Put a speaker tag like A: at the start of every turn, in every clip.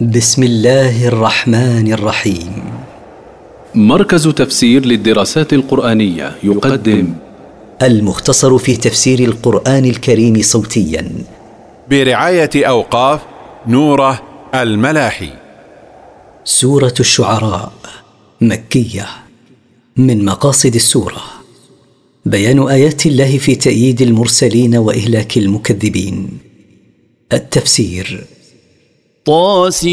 A: بسم الله الرحمن الرحيم.
B: مركز تفسير للدراسات القرآنية يقدم
A: المختصر في تفسير القرآن الكريم صوتيا.
C: برعاية أوقاف نوره الملاحي.
A: سورة الشعراء مكية من مقاصد السورة. بيان آيات الله في تأييد المرسلين وإهلاك المكذبين. التفسير
D: طاسيم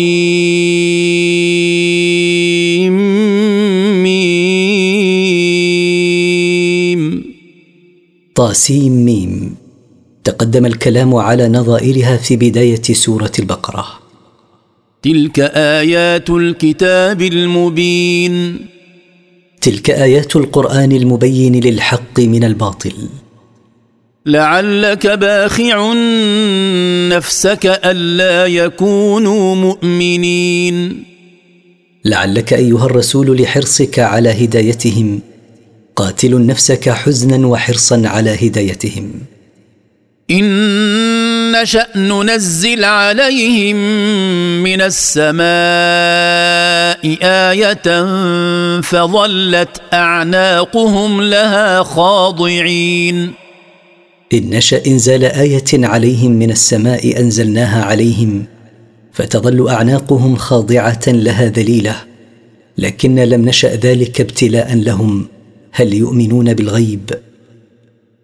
D: ميم.
A: طاسيم ميم. تقدم الكلام على نظائرها في بداية سورة البقرة.
D: تلك آيات الكتاب المبين.
A: تلك آيات القرآن المبين للحق من الباطل.
D: لعلك باخع نفسك ألا يكونوا مؤمنين.
A: لعلك أيها الرسول لحرصك على هدايتهم. قاتل نفسك حزنا وحرصا على هدايتهم.
D: إن نشأ ننزل عليهم من السماء آية فظلت أعناقهم لها خاضعين.
A: ان نشا انزال إيه عليهم من السماء انزلناها عليهم فتظل اعناقهم خاضعه لها ذليله لكن لم نشا ذلك ابتلاء لهم هل يؤمنون بالغيب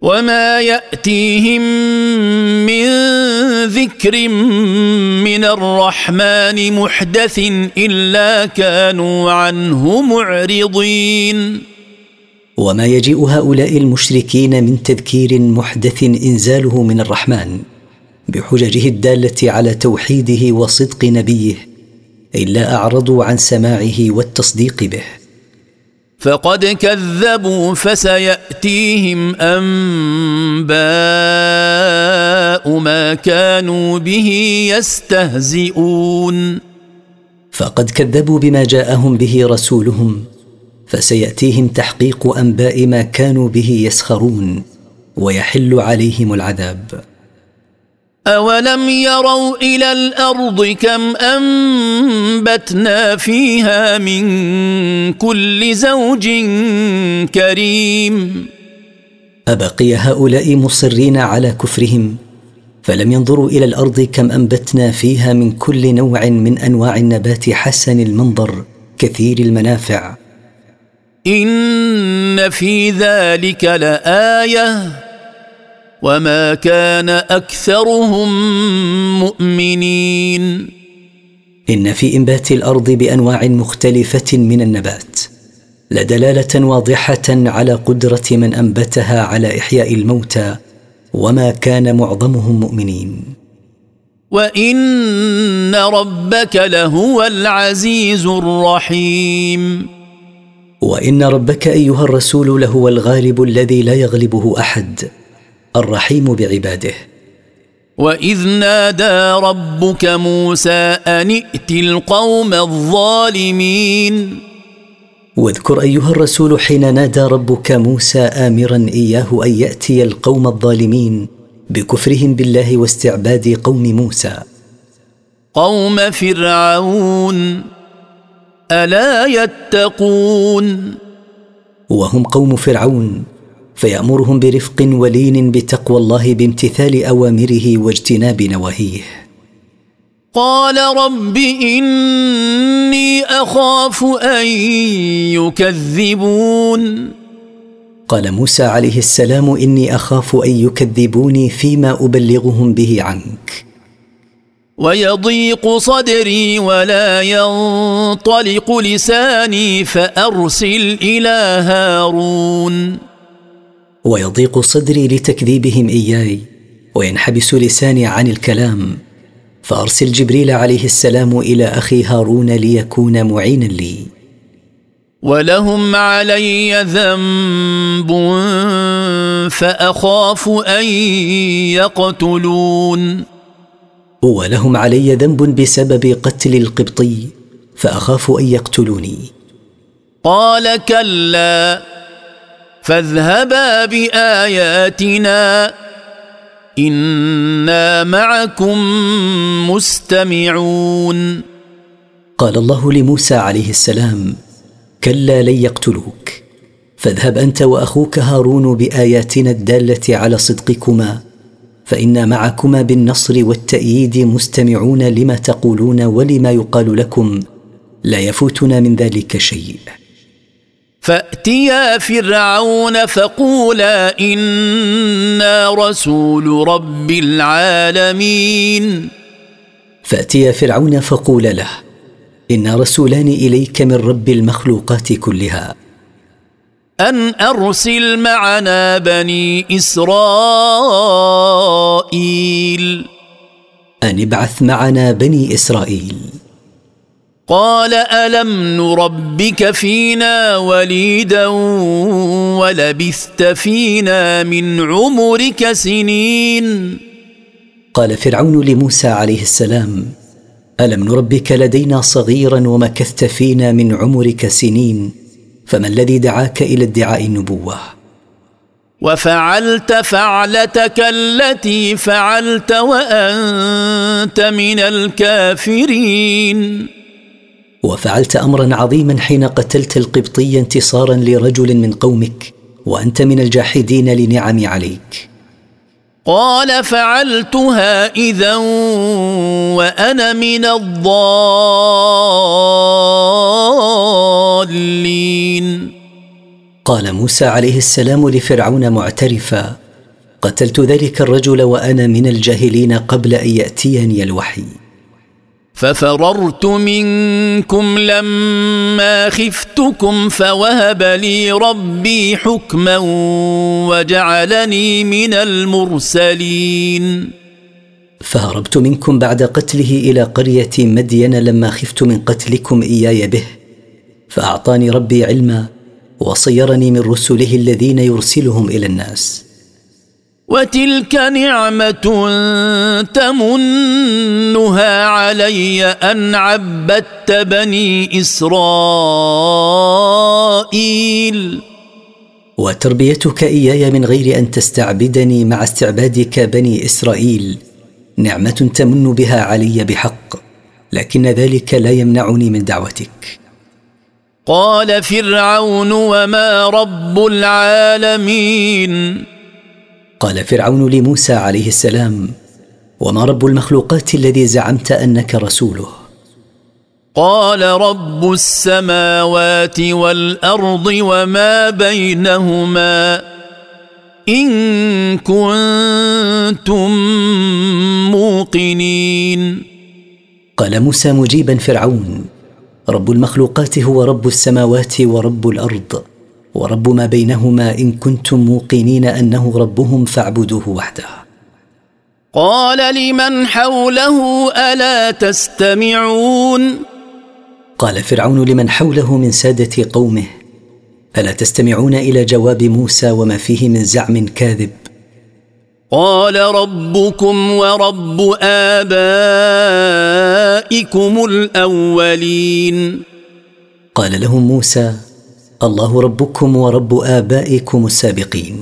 D: وما ياتيهم من ذكر من الرحمن محدث الا كانوا عنه معرضين
A: وما يجيء هؤلاء المشركين من تذكير محدث إنزاله من الرحمن بحججه الدالة على توحيده وصدق نبيه إلا أعرضوا عن سماعه والتصديق به.
D: فقد كذبوا فسيأتيهم أنباء ما كانوا به يستهزئون.
A: فقد كذبوا بما جاءهم به رسولهم فسيأتيهم تحقيق أنباء ما كانوا به يسخرون ويحل عليهم العذاب.
D: أولم يروا إلى الأرض كم أنبتنا فيها من كل زوج كريم.
A: أبقي هؤلاء مصرين على كفرهم فلم ينظروا إلى الأرض كم أنبتنا فيها من كل نوع من أنواع النبات حسن المنظر كثير المنافع.
D: إن في ذلك لآية وما كان أكثرهم مؤمنين.
A: إن في إنبات الأرض بأنواع مختلفة من النبات لدلالة واضحة على قدرة من أنبتها على إحياء الموتى وما كان معظمهم مؤمنين.
D: وإن ربك لهو العزيز الرحيم.
A: وإن ربك أيها الرسول لهو الغالب الذي لا يغلبه أحد الرحيم بعباده.
D: وإذ نادى ربك موسى أن ائت القوم الظالمين.
A: واذكر أيها الرسول حين نادى ربك موسى امرا إياه أن يأتي القوم الظالمين بكفرهم بالله واستعباد قوم موسى.
D: قوم فرعون. ألا يتقون؟
A: وهم قوم فرعون فيأمرهم برفق ولين بتقوى الله بامتثال أوامره واجتناب نواهيه.
D: قال رب إني أخاف أن يكذبون.
A: قال موسى عليه السلام إني أخاف أن يكذبوني فيما أبلغهم به عنك.
D: ويضيق صدري ولا ينطلق لساني فأرسل إلى هارون.
A: ويضيق صدري لتكذيبهم إياي وينحبس لساني عن الكلام فأرسل جبريل عليه السلام إلى أخي هارون ليكون معينا لي.
D: ولهم علي ذنب فأخاف أن يقتلون.
A: ولهم علي ذنب بسبب قتل القبطي فأخاف أن يقتلوني.
D: قال كلا فاذهبا بآياتنا. إنا معكم مستمعون.
A: قال الله لموسى عليه السلام كلا لن يقتلوك. فاذهب أنت وأخوك هارون بآياتنا الدالة على صدقكما فإنا معكما بالنصر والتأييد مستمعون لما تقولون ولما يقال لكم. لا يفوتنا من ذلك شيء.
D: فأتيا فرعون فقولا إنا رسول رب العالمين.
A: فأتيا فرعون فقولا له إنا رسولان إليك من رب المخلوقات كلها.
D: أن أرسل معنا بني إسرائيل.
A: أن ابعث معنا بني إسرائيل.
D: قال ألم نربك فينا وليدا ولبثت فينا من عمرك سنين؟
A: قال فرعون لموسى عليه السلام ألم نربك لدينا صغيرا ومكثت فينا من عمرك سنين؟ فما الذي دعاك إلى ادعاء النبوة؟
D: وفعلت فعلتك التي فعلت وأنت من الكافرين.
A: وفعلت أمرا عظيما حين قتلت القبطي انتصارا لرجل من قومك وأنت من الجاحدين لنعمي عليك.
D: قال فعلتها اذا وأنا من الضالين.
A: قال موسى عليه السلام لفرعون معترفا قتلت ذلك الرجل وأنا من الجاهلين قبل أن يأتيني الوحي.
D: ففررت منكم لما خفتكم فوهب لي ربي حكما وجعلني من المرسلين.
A: فهربت منكم بعد قتله إلى قرية مدين لما خفت من قتلكم إياي به. فأعطاني ربي علما وصيرني من رسله الذين يرسلهم إلى الناس.
D: وتلك نعمة تمنها علي أن عبدت بني إسرائيل.
A: وتربيتك إياي من غير أن تستعبدني مع استعبادك بني إسرائيل. نعمة تمن بها علي بحق لكن ذلك لا يمنعني من دعوتك.
D: قال فرعون وما رب العالمين.
A: قال فرعون لموسى عليه السلام وما رب المخلوقات الذي زعمت أنك رسوله؟
D: قال رب السماوات والأرض وما بينهما. إن كنتم موقنين.
A: قال موسى مجيبا فرعون رب المخلوقات هو رب السماوات ورب الأرض ورب ما بينهما إن كنتم موقنين أنه ربهم فاعبدوه وحده.
D: قال لمن حوله ألا تستمعون؟
A: قال فرعون لمن حوله من سادة قومه ألا تستمعون إلى جواب موسى وما فيه من زعم كاذب؟
D: قال ربكم ورب آبائكم الأولين.
A: قال لهم موسى الله ربكم ورب آبائكم السابقين.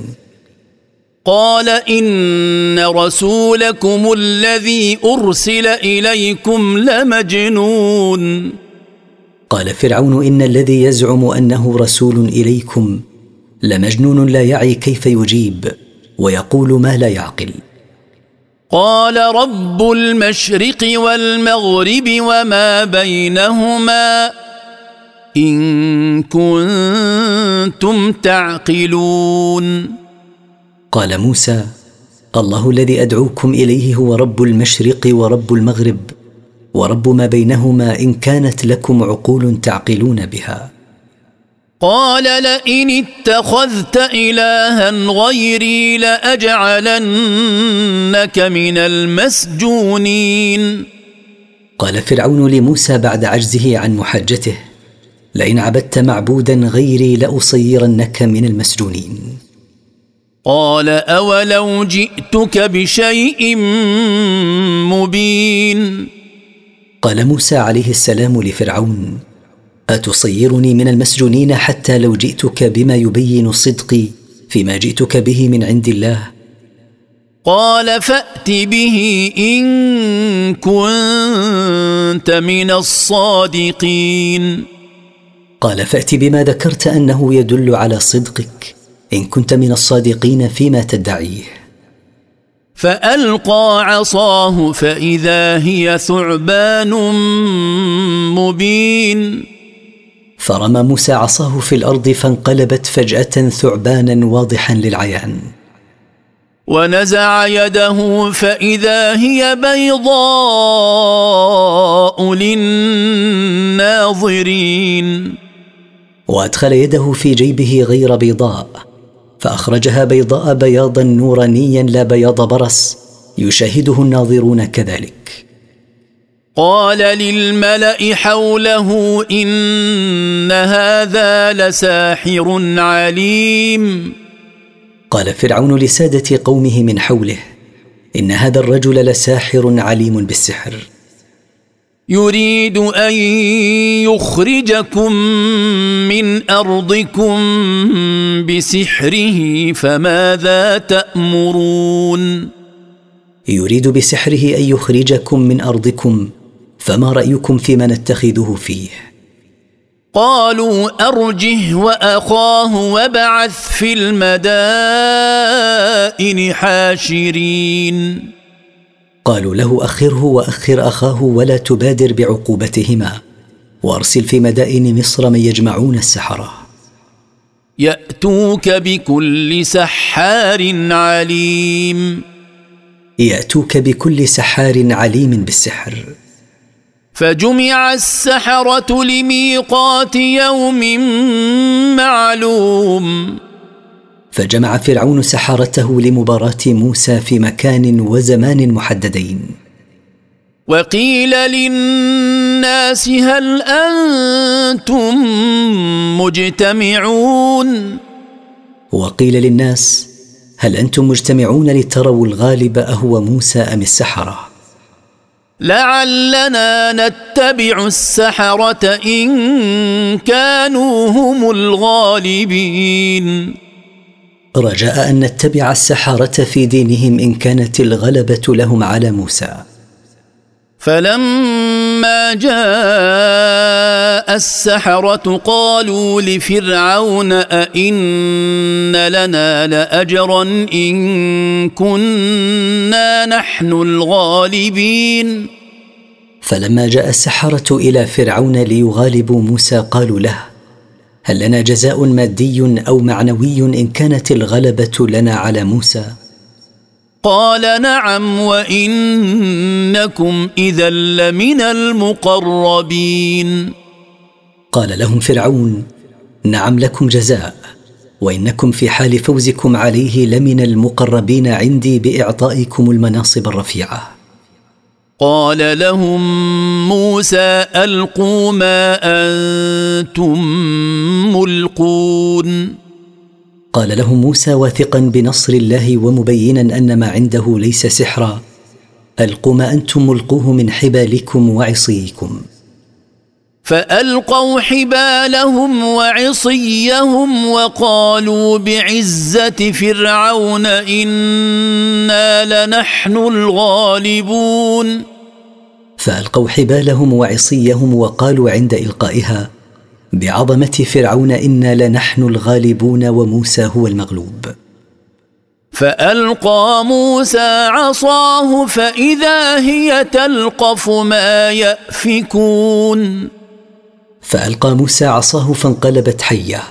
D: قال إن رسولكم الذي أرسل إليكم لمجنون.
A: قال فرعون إن الذي يزعم أنه رسول إليكم لمجنون لا يعي كيف يجيب. ويقول ما لا يعقل.
D: قال رب المشرق والمغرب وما بينهما إن كنتم تعقلون.
A: قال موسى الله الذي أدعوكم إليه هو رب المشرق ورب المغرب ورب ما بينهما إن كانت لكم عقول تعقلون بها.
D: قال لئن اتخذت إلها غيري لأجعلنك من المسجونين.
A: قال فرعون لموسى بعد عجزه عن محاجته لئن عبدت معبودا غيري لأصيرنك من المسجونين.
D: قال أولو جئتك بشيء مبين.
A: قال موسى عليه السلام لفرعون أتصيرني من المسجونين حتى لو جئتك بما يبين صدقي فيما جئتك به من عند الله؟
D: قال فأت به إن كنت من الصادقين.
A: قال فأت بما ذكرت أنه يدل على صدقك إن كنت من الصادقين فيما تدعيه.
D: فألقى عصاه فإذا هي ثعبان مبين.
A: فرمى موسى عصاه في الأرض فانقلبت فجأة ثعبانا واضحا للعيان.
D: ونزع يده فإذا هي بيضاء للناظرين.
A: وأدخل يده في جيبه غير بيضاء فأخرجها بيضاء بياضا نورانيا لا بياض برص يشاهده الناظرون كذلك.
D: قال للملأ حوله إن هذا لساحر عليم.
A: قال فرعون لسادة قومه من حوله إن هذا الرجل لساحر عليم بالسحر.
D: يريد أن يخرجكم من أرضكم بسحره فماذا تأمرون؟
A: يريد بسحره أن يخرجكم من أرضكم فما رأيكم فيما نتخذه فيه؟
D: قالوا أرجه وأخاه وابعث في المدائن حاشرين.
A: قالوا له أخره وأخر أخاه ولا تبادر بعقوبتهما وأرسل في مدائن مصر من يجمعون السحرة.
D: يأتوك بكل سحار عليم.
A: يأتوك بكل سحار عليم بالسحر.
D: فجمع السحرة لميقات يوم معلوم.
A: فجمع فرعون سحرته لمباراة موسى في مكان وزمان محددين.
D: وقيل للناس هل أنتم مجتمعون؟
A: وقيل للناس هل أنتم مجتمعون لتروا الغالب أهو موسى أم السحرة؟
D: لعلنا نتبع السحرة إن كانوا هم الغالبين.
A: رجاء أن نتبع السحرة في دينهم إن كانت الغلبة لهم على موسى.
D: فلما جاء السحره قالوا لفرعون ائن لنا لاجرا ان كنا نحن الغالبين
A: فلما جاء السحره إلى فرعون ليغالبوا موسى قالوا له هل لنا جزاء مادي أو معنوي ان كانت الغلبه لنا على موسى؟
D: قال نعم وإنكم إذا لمن المقربين.
A: قال لهم فرعون نعم لكم جزاء وإنكم في حال فوزكم عليه لمن المقربين عندي بإعطائكم المناصب الرفيعة.
D: قال لهم موسى ألقوا ما أنتم ملقون.
A: قال لهم موسى واثقا بنصر الله ومبينا أن ما عنده ليس سحرا. ألقوا ما أنتم ملقوه من حبالكم وعصيكم.
D: فألقوا حبالهم وعصيهم وقالوا بعزة فرعون إنا لنحن الغالبون.
A: فألقوا حبالهم وعصيهم وقالوا عند إلقائها بعظمة فرعون أنا لنحن الغالبون وموسى هو المغلوب.
D: فألقى موسى عصاه فإذا هي تلقف ما يأفكون.
A: فألقى موسى عصاه فانقلبت حية.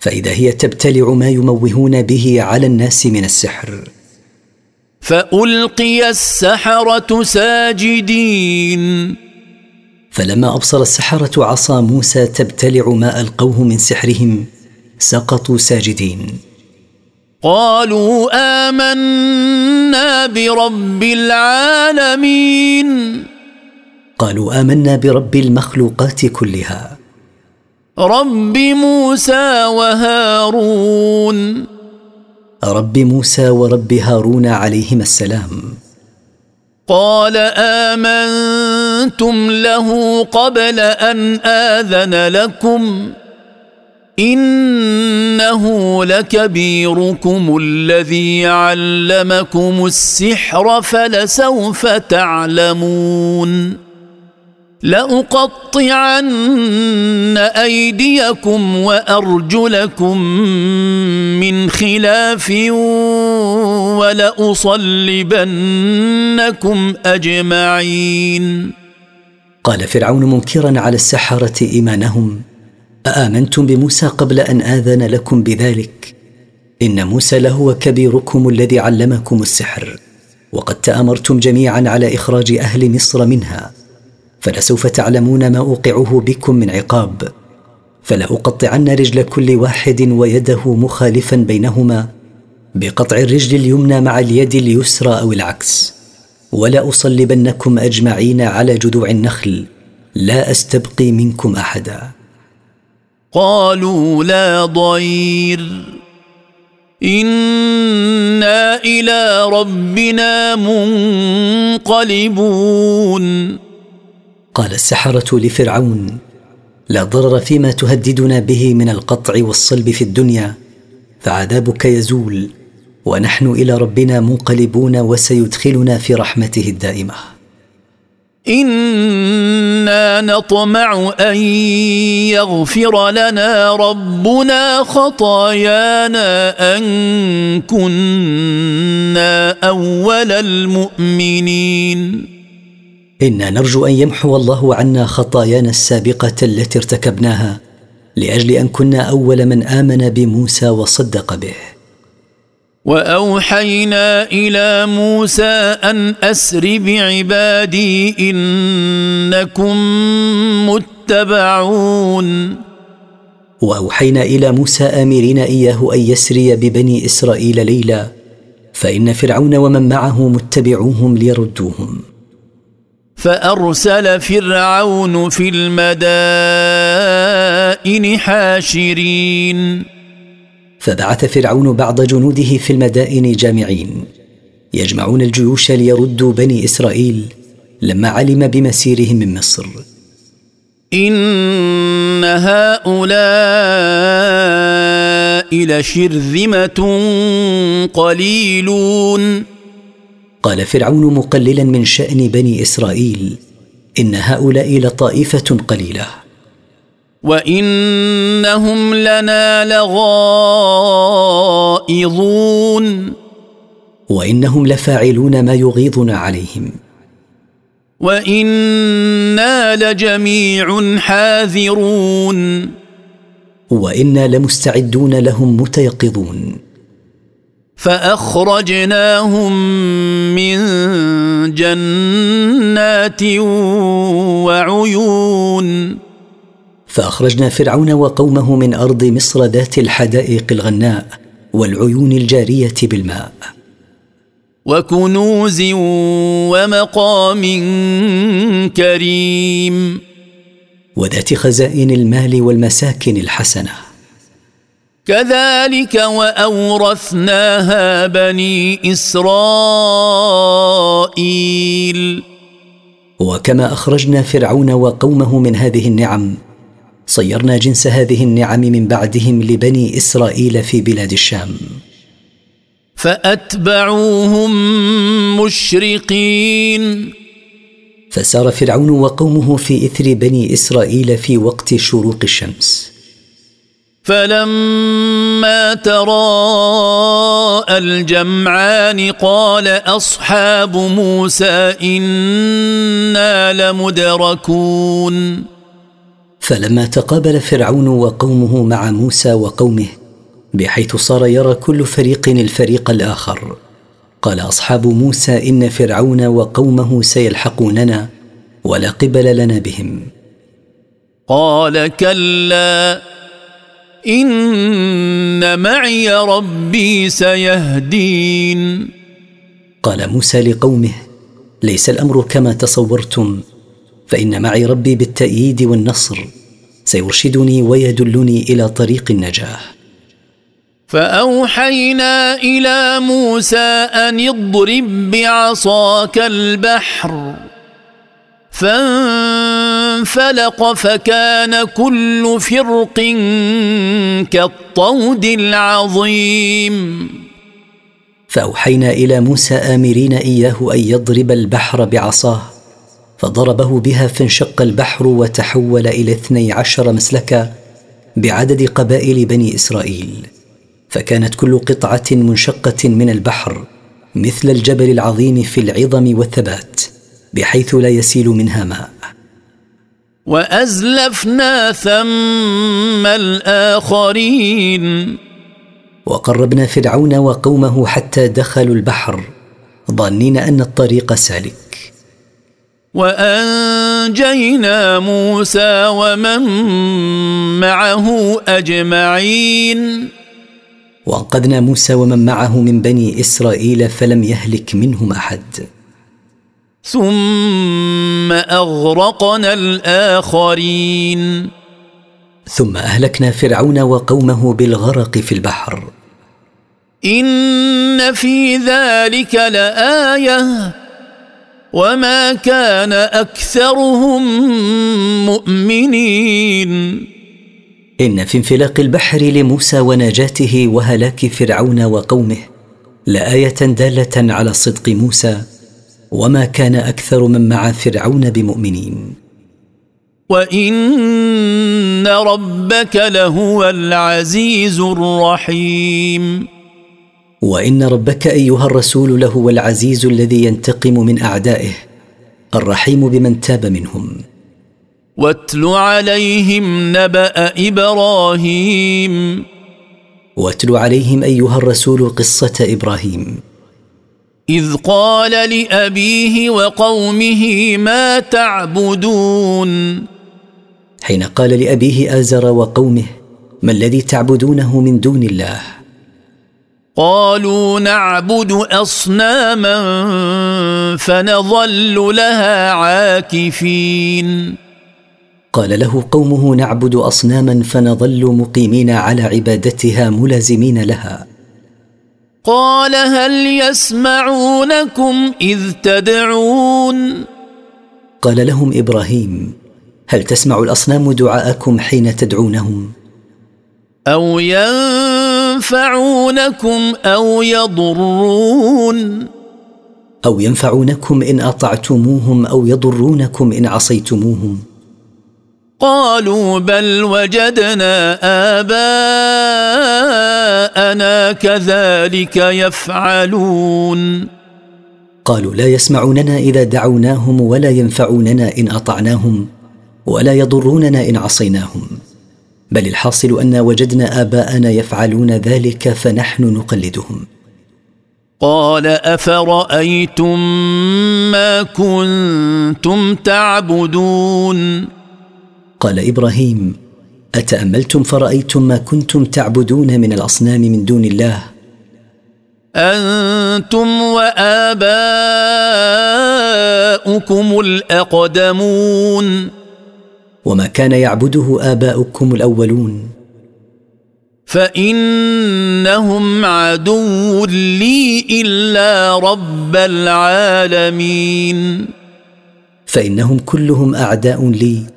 A: فإذا هي تبتلع ما يموهون به على الناس من السحر.
D: فألقي السحرة ساجدين.
A: فلما أبصر السحرة عصا موسى تبتلع ما ألقوه من سحرهم سقطوا ساجدين.
D: قالوا آمنا برب العالمين.
A: قالوا آمنا برب المخلوقات كلها.
D: رب موسى وهارون.
A: رب موسى ورب هارون عليهما السلام.
D: قال آمنتم له قبل أن آذن لكم إنه لكبيركم الذي علمكم السحر فلسوف تعلمون لأقطعن أيديكم وأرجلكم من خلاف ولأصلبنكم أجمعين.
A: قال فرعون منكرا على السحرة إيمانهم أآمنتم بموسى قبل أن آذن لكم بذلك؟ إن موسى لهو كبيركم الذي علمكم السحر وقد تآمرتم جميعا على إخراج أهل مصر منها. فلسوف تعلمون ما أوقعه بكم من عقاب. فلأقطعن رجل كل واحد ويده مخالفا بينهما بقطع الرجل اليمنى مع اليد اليسرى أو العكس. ولأصلبنكم أجمعين على جذوع النخل لا أستبقي منكم أحدا.
D: قالوا لا ضير. إنا إلى ربنا منقلبون.
A: قال السحرة لفرعون لا ضرر فيما تهددنا به من القطع والصلب في الدنيا فعذابك يزول ونحن إلى ربنا منقلبون وسيدخلنا في رحمته الدائمة.
D: إنا نطمع أن يغفر لنا ربنا خطايانا أن كنا أول المؤمنين.
A: إنا نرجو أن يمحو الله عنا خطايانا السابقة التي ارتكبناها لأجل أن كنا أول من آمن بموسى وصدق به.
D: وأوحينا إلى موسى أن أسر بعبادي إنكم متبعون.
A: وأوحينا إلى موسى آمرين إياه أن يسري ببني إسرائيل ليلا فإن فرعون ومن معه متبعوهم ليردوهم.
D: فأرسل فرعون في المدائن حاشرين.
A: فبعث فرعون بعض جنوده في المدائن جامعين. يجمعون الجيوش ليردوا بني إسرائيل لما علم بمسيرهم من مصر.
D: إن هؤلاء لشرذمة قليلون.
A: قال فرعون مقللا من شأن بني إسرائيل إن هؤلاء لطائفة قليلة.
D: وإنهم لنا لغائظون.
A: وإنهم لفاعلون ما يغيظنا عليهم.
D: وإنا لجميع حاذرون.
A: وإنا لمستعدون لهم متيقظون.
D: فأخرجناهم من جنات وعيون.
A: فأخرجنا فرعون وقومه من أرض مصر ذات الحدائق الغناء والعيون الجارية بالماء.
D: وكنوز ومقام كريم.
A: وذات خزائن المال والمساكن الحسنة.
D: كذلك وأورثناها بني إسرائيل.
A: وكما أخرجنا فرعون وقومه من هذه النعم صيرنا جنس هذه النعم من بعدهم لبني إسرائيل في بلاد الشام.
D: فأتبعوهم مشرقين.
A: فسار فرعون وقومه في إثر بني إسرائيل في وقت شروق الشمس.
D: فلما تراءى الجمعان قال أصحاب موسى إنا لمدركون.
A: فلما تقابل فرعون وقومه مع موسى وقومه بحيث صار يرى كل فريق الفريق الآخر قال أصحاب موسى إن فرعون وقومه سيلحقوننا ولا قبل لنا بهم.
D: قال كلا إن معي ربي سيهدين.
A: قال موسى لقومه ليس الأمر كما تصورتم فإن معي ربي بالتأييد والنصر سيرشدني ويدلني إلى طريق النجاه
D: فأوحينا إلى موسى أن اضرب بعصاك البحر. فانفلق فكان كل فرق كالطود العظيم.
A: فأوحينا إلى موسى آمرين إياه أن يضرب البحر بعصاه فضربه بها فانشق البحر وتحول إلى اثني عشر مسلكا بعدد قبائل بني إسرائيل. فكانت كل قطعة منشقة من البحر مثل الجبل العظيم في العظم والثبات. بحيث لا يسيل منها ماء.
D: وأزلفنا ثم الآخرين.
A: وقربنا فرعون وقومه حتى دخلوا البحر ظانين أن الطريق سالك.
D: وأنجينا موسى ومن معه أجمعين.
A: وأنقذنا موسى ومن معه من بني إسرائيل فلم يهلك منهم أحد.
D: ثم أغرقنا الآخرين.
A: ثم أهلكنا فرعون وقومه بالغرق في البحر.
D: إن في ذلك لآية. وما كان أكثرهم مؤمنين.
A: إن في انفلاق البحر لموسى ونجاته وهلاك فرعون وقومه لآية دالة على صدق موسى. وما كان أكثر من مع فرعون بمؤمنين.
D: وإن ربك لهو العزيز الرحيم.
A: وإن ربك أيها الرسول لهو العزيز الذي ينتقم من أعدائه الرحيم بمن تاب منهم.
D: واتل عليهم نبأ إبراهيم.
A: واتل عليهم أيها الرسول قصة إبراهيم.
D: إذ قال لأبيه وقومه ما تعبدون؟
A: حين قال لأبيه آزر وقومه ما الذي تعبدونه من دون الله؟
D: قالوا نعبد أصناما فنظل لها عاكفين.
A: قال له قومه نعبد أصناما فنظل مقيمين على عبادتها ملازمين لها.
D: قال هل يسمعونكم إذ تدعون؟
A: قال لهم إبراهيم هل تسمع الأصنام دعاءكم حين تدعونهم؟
D: أو ينفعونكم أو يضرون؟
A: أو ينفعونكم إن أطعتموهم أو يضرونكم إن عصيتموهم؟
D: قالوا بل وجدنا آباءنا كذلك يفعلون.
A: قالوا لا يسمعوننا إذا دعوناهم ولا ينفعوننا إن أطعناهم ولا يضروننا إن عصيناهم. بل الحاصل أن وجدنا آباءنا يفعلون ذلك فنحن نقلدهم.
D: قال أفرأيتم ما كنتم تعبدون؟
A: قال إبراهيم أتأملتم فرأيتم ما كنتم تعبدون من الأصنام من دون الله؟
D: أنتم وآباؤكم الأقدمون.
A: وما كان يعبده آباؤكم الأولون؟
D: فإنهم عدو لي إلا رب العالمين.
A: فإنهم كلهم أعداء لي.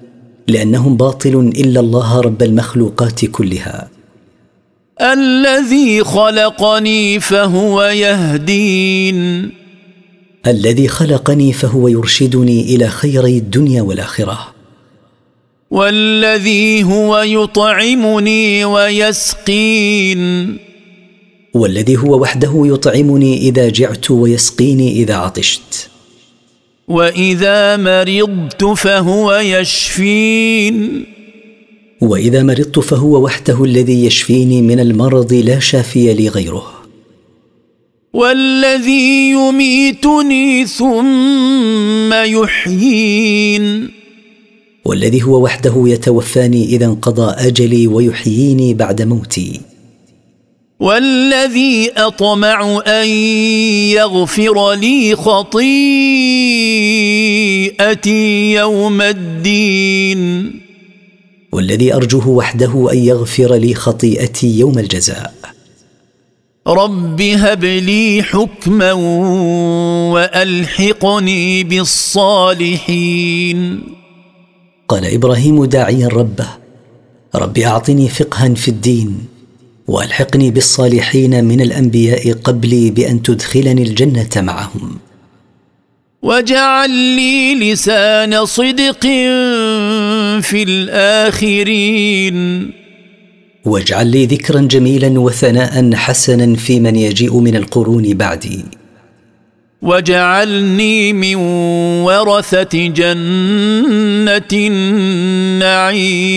A: لأنهم باطل إلا الله رب المخلوقات كلها.
D: الذي خلقني فهو يهدين.
A: الذي خلقني فهو يرشدني إلى خيري الدنيا والآخرة.
D: والذي هو يطعمني ويسقين.
A: والذي هو وحده يطعمني إذا جعت ويسقيني إذا عطشت.
D: وإذا مرضت فهو يشفين.
A: وإذا مرضت فهو وحده الذي يشفيني من المرض لا شافي لي غيره.
D: والذي يميتني ثم يحيين.
A: والذي هو وحده يتوفاني إذا انقضى أجلي ويحييني بعد موتي.
D: والذي أطمع أن يغفر لي خطيئتي يوم الدين.
A: والذي أرجوه وحده أن يغفر لي خطيئتي يوم الجزاء.
D: رب هب لي حكما وألحقني بالصالحين.
A: قال إبراهيم داعيا ربه رب أعطني فقها في الدين. والحقني بالصالحين من الأنبياء قبلي بأن تدخلني الجنة معهم.
D: واجعل لي لسان صدق في الآخرين.
A: واجعل لي ذكرا جميلا وثناء حسنا في من يجيء من القرون بعدي.
D: واجعلني من ورثة جنة النعيم.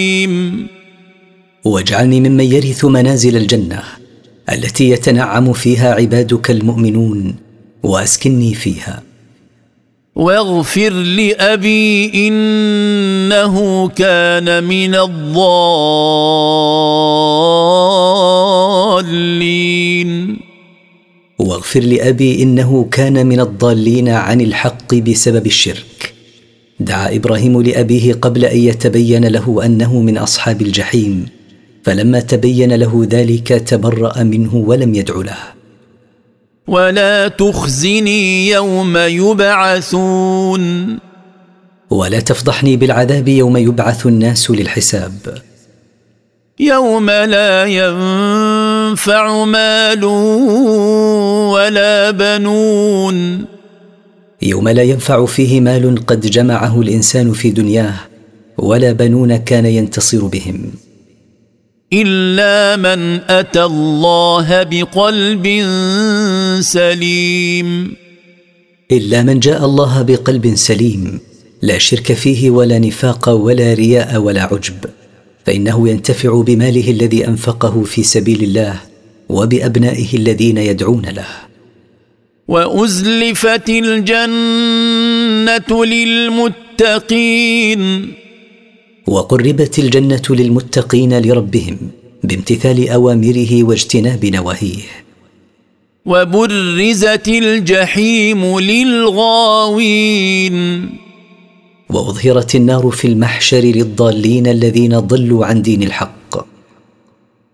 A: واجعلني ممن يرث منازل الجنة التي يتنعم فيها عبادك المؤمنون وأسكني فيها.
D: واغفر لأبي إنه كان من الضالين.
A: واغفر لأبي إنه كان من الضالين عن الحق بسبب الشرك. دعا إبراهيم لأبيه قبل أن يتبين له أنه من أصحاب الجحيم. فلما تبين له ذلك تبرأ منه ولم يدع له.
D: ولا تخزني يوم يبعثون.
A: ولا تفضحني بالعذاب يوم يبعث الناس للحساب.
D: يوم لا ينفع مال ولا بنون.
A: يوم لا ينفع فيه مال قد جمعه الإنسان في دنياه ولا بنون كان ينتصر بهم.
D: إلا من أتى الله بقلب سليم.
A: إلا من جاء الله بقلب سليم لا شرك فيه ولا نفاق ولا رياء ولا عجب. فإنه ينتفع بماله الذي أنفقه في سبيل الله وبأبنائه الذين يدعون له.
D: وأزلفت الجنة للمتقين.
A: وقربت الجنة للمتقين لربهم بامتثال أوامره واجتناب نواهيه.
D: وبرزت الجحيم للغاوين.
A: وأظهرت النار في المحشر للضالين الذين ضلوا عن دين الحق.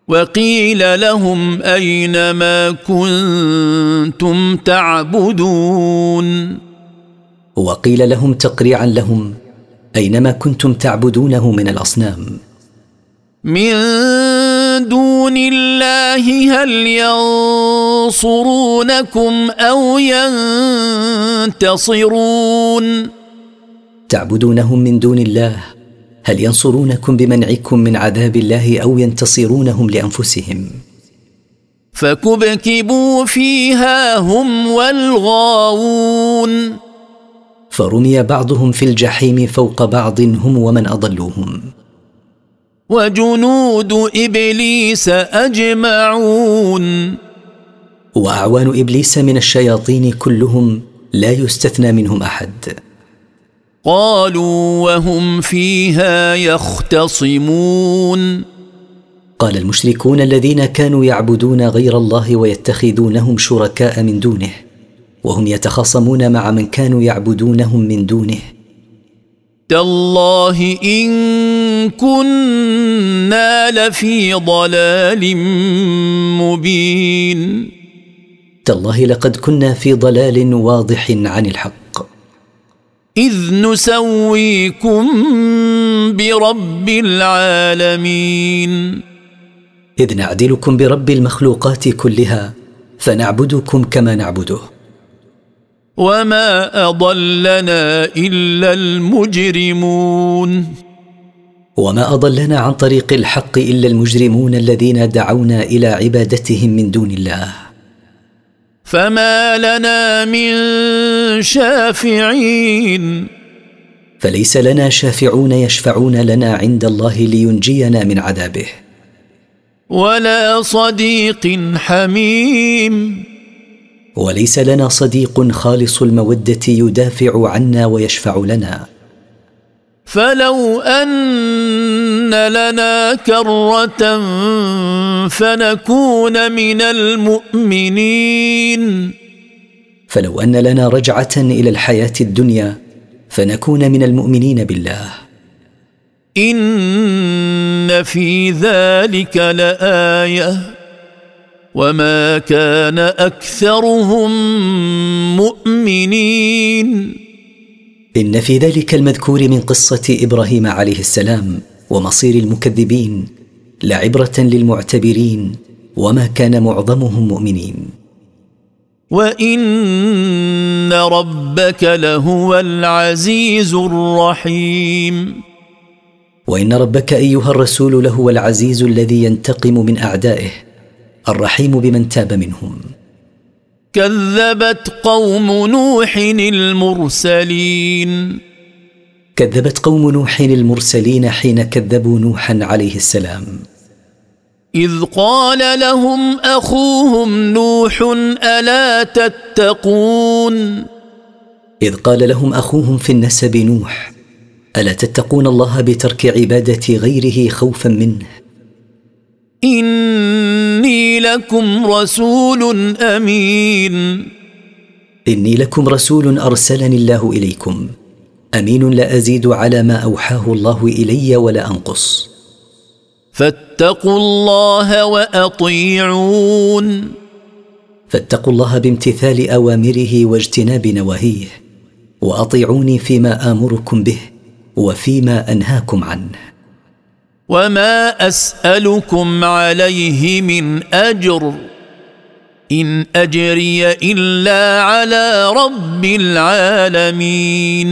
D: وقيل لهم أين ما كنتم تعبدون.
A: وقيل لهم تقريعا لهم أينما كنتم تعبدونه من الأصنام.
D: من دون الله هل ينصرونكم أو ينتصرون؟
A: تعبدونهم من دون الله هل ينصرونكم بمنعكم من عذاب الله أو ينتصرونهم لأنفسهم؟
D: فكبكبوا فيها هم والغاوون.
A: فرمي بعضهم في الجحيم فوق بعض هم ومن اضلوهم
D: وجنود إبليس أجمعون.
A: وأعوان إبليس من الشياطين كلهم لا يستثنى منهم أحد.
D: قالوا وهم فيها يختصمون.
A: قال المشركون الذين كانوا يعبدون غير الله ويتخذونهم شركاء من دونه. وهم يتخاصمون مع من كانوا يعبدونهم من دونه.
D: تالله إن كنا لفي ضلال مبين.
A: تالله لقد كنا في ضلال واضح عن الحق.
D: إذ نسويكم برب العالمين.
A: إذ نعدلكم برب المخلوقات كلها فنعبدكم كما نعبده.
D: وما اضلنا الا المجرمون
A: وما اضلنا عن طريق الحق الا المجرمون الذين دعونا إلى عبادتهم من دون الله.
D: فما لنا من شافعين
A: فليس لنا شافعون يشفعون لنا عند الله لينجينا من عذابه.
D: ولا صديق حميم
A: وليس لنا صديق خالص المودة يدافع عنا ويشفع لنا.
D: فلو أن لنا كرة فنكون من المؤمنين.
A: فلو أن لنا رجعة إلى الحياة الدنيا فنكون من المؤمنين بالله.
D: إن في ذلك لآية. وما كان اكثرهم مؤمنين.
A: ان في ذلك المذكور من قصه إبراهيم عليه السلام ومصير المكذبين لعبره للمعتبرين وما كان معظمهم مؤمنين.
D: وان ربك لهو العزيز الرحيم.
A: وان ربك ايها الرسول لهو العزيز الذي ينتقم من اعدائه الرحيم بمن تاب منهم.
D: كذبت قوم نوح المرسلين.
A: كذبت قوم نوح المرسلين حين كذبوا نوحا عليه السلام.
D: إذ قال لهم أخوهم نوح ألا تتقون؟
A: إذ قال لهم أخوهم في النسب نوح ألا تتقون الله بترك عبادة غيره خوفا منه؟
D: اني لكم رسول أمين.
A: إني لكم رسول أرسلني الله إليكم. أمين لا أزيد على ما أوحاه الله إلي ولا أنقص.
D: فاتقوا الله وأطيعون.
A: فاتقوا الله بامتثال أوامره واجتناب نواهيه. وأطيعوني فيما آمركم به وفيما أنهاكم عنه.
D: وما اسالكم عليه من اجر ان اجري الا على رب العالمين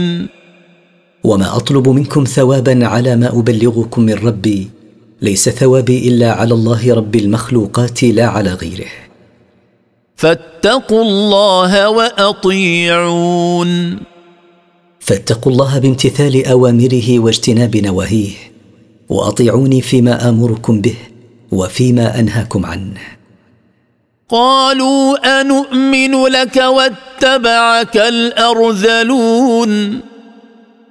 A: وما اطلب منكم ثوابا على ما ابلغكم من ربي ليس ثوابي الا على الله رب المخلوقات لا على غيره
D: فاتقوا الله واطيعون
A: فاتقوا الله بامتثال اوامره واجتناب نواهيه وأطيعوني فيما آمركم به وفيما أنهاكم عنه.
D: قالوا انومن لك واتبعك الأرذلون.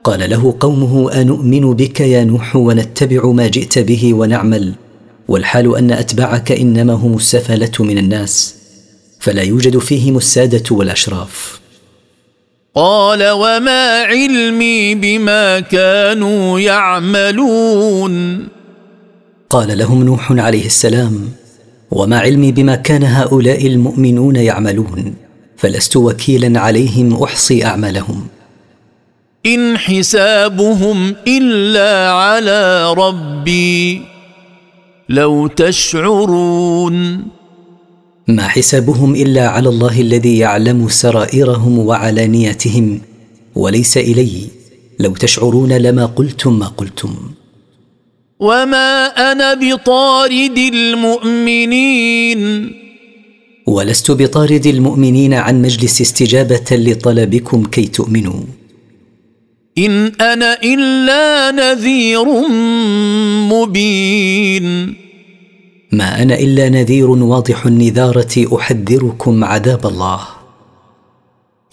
A: قال له قومه انومن بك يا نوح ونتبع ما جئت به ونعمل والحال أن اتباعك إنما هم السفله من الناس فلا يوجد فيهم السادة والأشراف.
D: قال وما علمي بما كانوا يعملون.
A: قال لهم نوح عليه السلام وما علمي بما كان هؤلاء المؤمنون يعملون فلست وكيلا عليهم أحصي أعمالهم.
D: إن حسابهم إلا على ربي لو تشعرون.
A: ما حسابهم إلا على الله الذي يعلم سرائرهم وعلانيتهم. وليس إلي. لو تشعرون لما قلتم ما قلتم.
D: وما أنا بطارد المؤمنين.
A: ولست بطارد المؤمنين عن مجلس استجابة لطلبكم كي تؤمنوا.
D: إن أنا إلا نذير مبين.
A: ما أنا إلا نذير واضح النذارة أحذركم عذاب الله.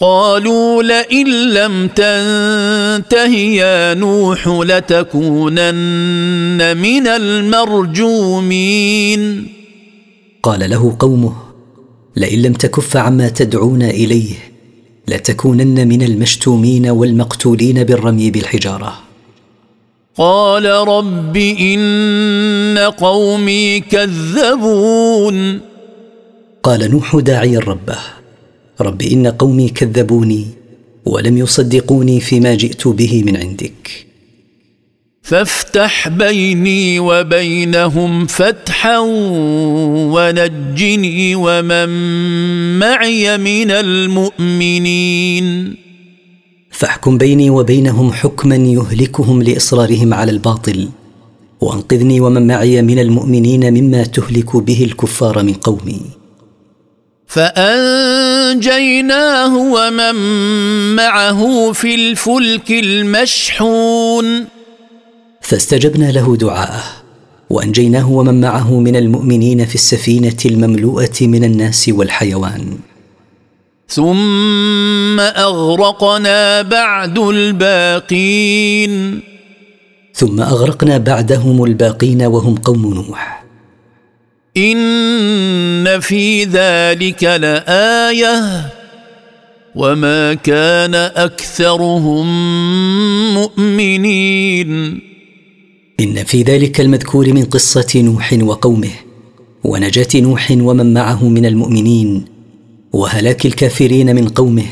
D: قالوا لئن لم تنته يا نوح لتكونن من المرجومين.
A: قال له قومه لئن لم تكف عما تدعون إليه لتكونن من المشتومين والمقتولين بالرمي بالحجارة.
D: قال رب إن قومي كذبون.
A: قال نوح داعيا ربه. رب إن قومي كذبوني ولم يصدقوني فيما جئت به من عندك.
D: فافتح بيني وبينهم فتحا ونجني ومن معي من المؤمنين.
A: فاحكم بيني وبينهم حكما يهلكهم لإصرارهم على الباطل. وأنقذني ومن معي من المؤمنين مما تهلك به الكفار من قومي.
D: فأنجيناه ومن معه في الفلك المشحون.
A: فاستجبنا له دعاءه. وأنجيناه ومن معه من المؤمنين في السفينة المملوءة من الناس والحيوان.
D: ثم أغرقنا بعد الباقين.
A: ثم أغرقنا بعدهم الباقين وهم قوم نوح.
D: إن في ذلك لآية. وما كان أكثرهم مؤمنين.
A: إن في ذلك المذكور من قصة نوح وقومه ونجاة نوح ومن معه من المؤمنين وهلاك الكافرين من قومه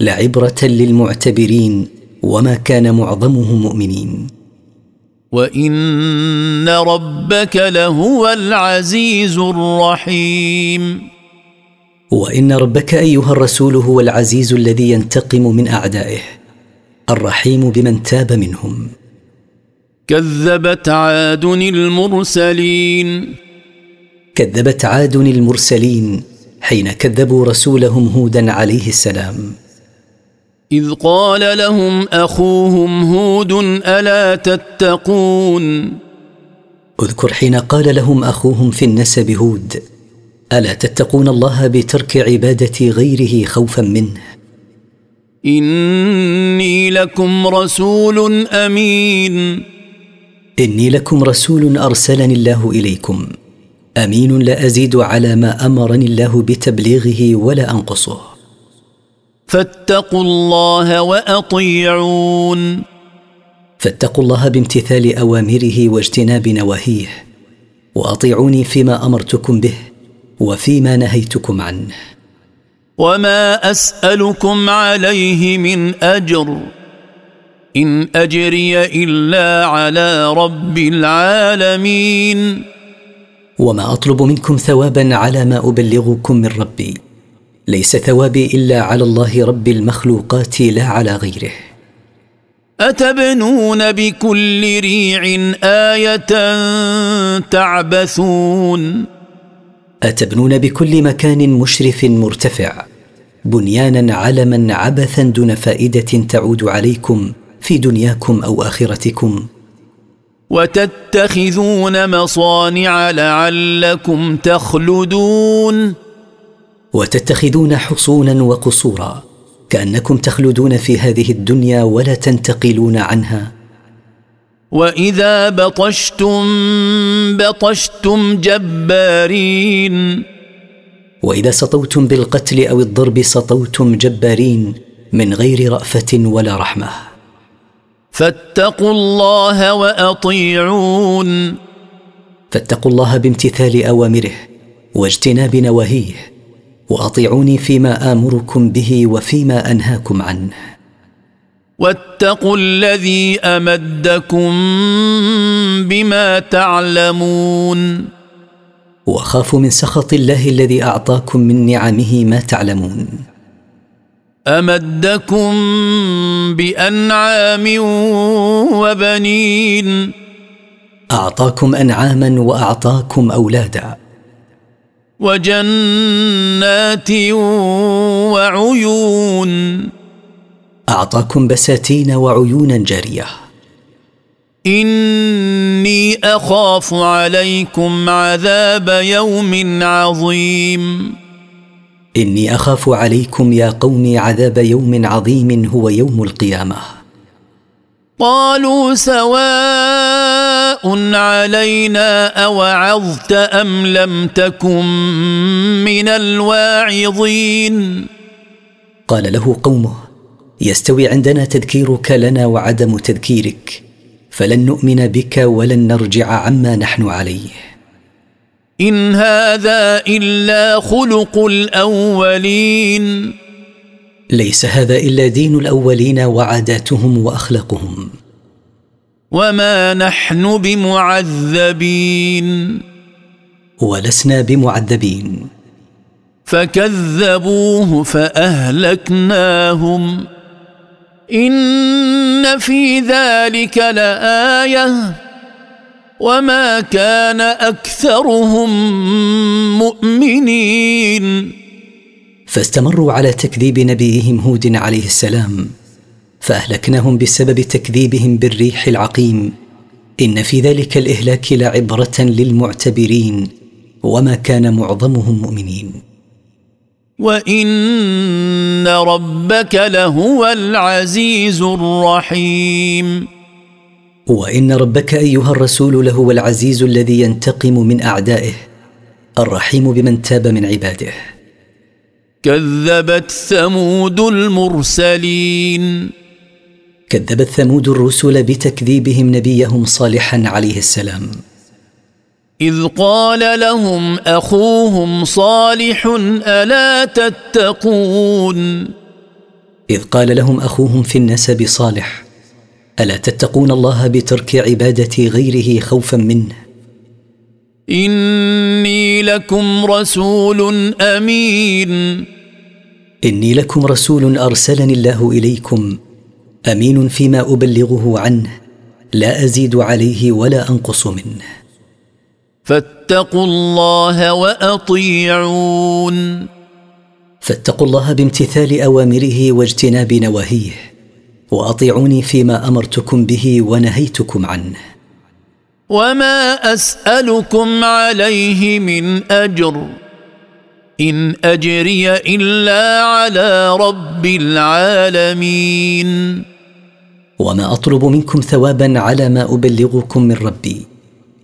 A: لعبرة للمعتبرين وما كان معظمهم مؤمنين.
D: وإن ربك لهو العزيز الرحيم.
A: وإن ربك أيها الرسول هو العزيز الذي ينتقم من أعدائه الرحيم بمن تاب منهم.
D: كذبت عاد المرسلين.
A: كذبت عاد المرسلين حين كذبوا رسولهم هودا عليه السلام.
D: إذ قال لهم أخوهم هود ألا تتقون؟
A: اذكر حين قال لهم أخوهم في النسب هود ألا تتقون الله بترك عبادة غيره خوفا منه؟
D: إني لكم رسول أمين.
A: إني لكم رسول أرسلني الله إليكم. أمين لا أزيد على ما أمرني الله بتبليغه ولا أنقصه.
D: فاتقوا الله وأطيعون.
A: فاتقوا الله بامتثال أوامره واجتناب نواهيه وأطيعوني فيما أمرتكم به وفيما نهيتكم عنه.
D: وما أسألكم عليه من أجر إن أجري إلا على رب العالمين.
A: وما أطلب منكم ثوابا على ما أبلغكم من ربي. ليس ثوابي إلا على الله رب المخلوقات لا على غيره.
D: أتبنون بكل ريع آية تعبثون؟
A: أتبنون بكل مكان مشرف مرتفع. بنيانا علما عبثا دون فائدة تعود عليكم في دنياكم أو آخرتكم.
D: وتتخذون مصانع لعلكم تخلدون.
A: وتتخذون حصونا وقصورا كأنكم تخلدون في هذه الدنيا ولا تنتقلون عنها.
D: وإذا بطشتم بطشتم جبارين.
A: وإذا سطوتم بالقتل أو الضرب سطوتم جبارين من غير رأفة ولا رحمة.
D: فاتقوا الله وأطيعون.
A: فاتقوا الله بامتثال أوامره واجتناب نواهيه وأطيعوني فيما آمركم به وفيما أنهاكم عنه.
D: واتقوا الذي أمدكم بما تعلمون.
A: وخافوا من سخط الله الذي أعطاكم من نعمه ما تعلمون.
D: أمدكم بأنعام وبنين.
A: أعطاكم أنعاما وأعطاكم أولادا.
D: وجنات وعيون.
A: أعطاكم بساتين وعيونا جارية.
D: إني أخاف عليكم عذاب يوم عظيم.
A: إني أخاف عليكم يا قوم عذاب يوم عظيم هو يوم القيامة.
D: قالوا سواء علينا أوعظت أم لم تكن من الواعظين.
A: قال له قومه يستوي عندنا تذكيرك لنا وعدم تذكيرك فلن نؤمن بك ولن نرجع عما نحن عليه.
D: إن هذا إلا خلق الأولين.
A: ليس هذا إلا دين الأولين وعاداتهم وأخلاقهم.
D: وما نحن بمعذبين.
A: ولسنا بمعذبين.
D: فكذبوه فأهلكناهم. إن في ذلك لآية. وما كان اكثرهم مؤمنين.
A: فاستمروا على تكذيب نبيهم هود عليه السلام فأهلكناهم بسبب تكذيبهم بالريح العقيم. إن في ذلك الإهلاك لعبره للمعتبرين وما كان معظمهم مؤمنين.
D: وان ربك لهو العزيز الرحيم.
A: وإن ربك أيها الرسول لهو العزيز الذي ينتقم من أعدائه الرحيم بمن تاب من عباده.
D: كذبت ثمود المرسلين.
A: كذبت ثمود الرسل بتكذيبهم نبيهم صالحا عليه السلام.
D: إذ قال لهم أخوهم صالح ألا تتقون؟
A: إذ قال لهم أخوهم في النسب صالح ألا تتقون الله بترك عبادة غيره خوفا منه؟
D: إني لكم رسول أمين.
A: إني لكم رسول أرسلني الله إليكم أمين فيما أبلغه عنه لا أزيد عليه ولا أنقص منه.
D: فاتقوا الله وأطيعون.
A: فاتقوا الله بامتثال أوامره واجتناب نواهيه. وأطيعوني فيما أمرتكم به ونهيتكم عنه.
D: وما أسألكم عليه من أجر. إن أجري إلا على رب العالمين.
A: وما أطلب منكم ثوابا على ما أبلغكم من ربي.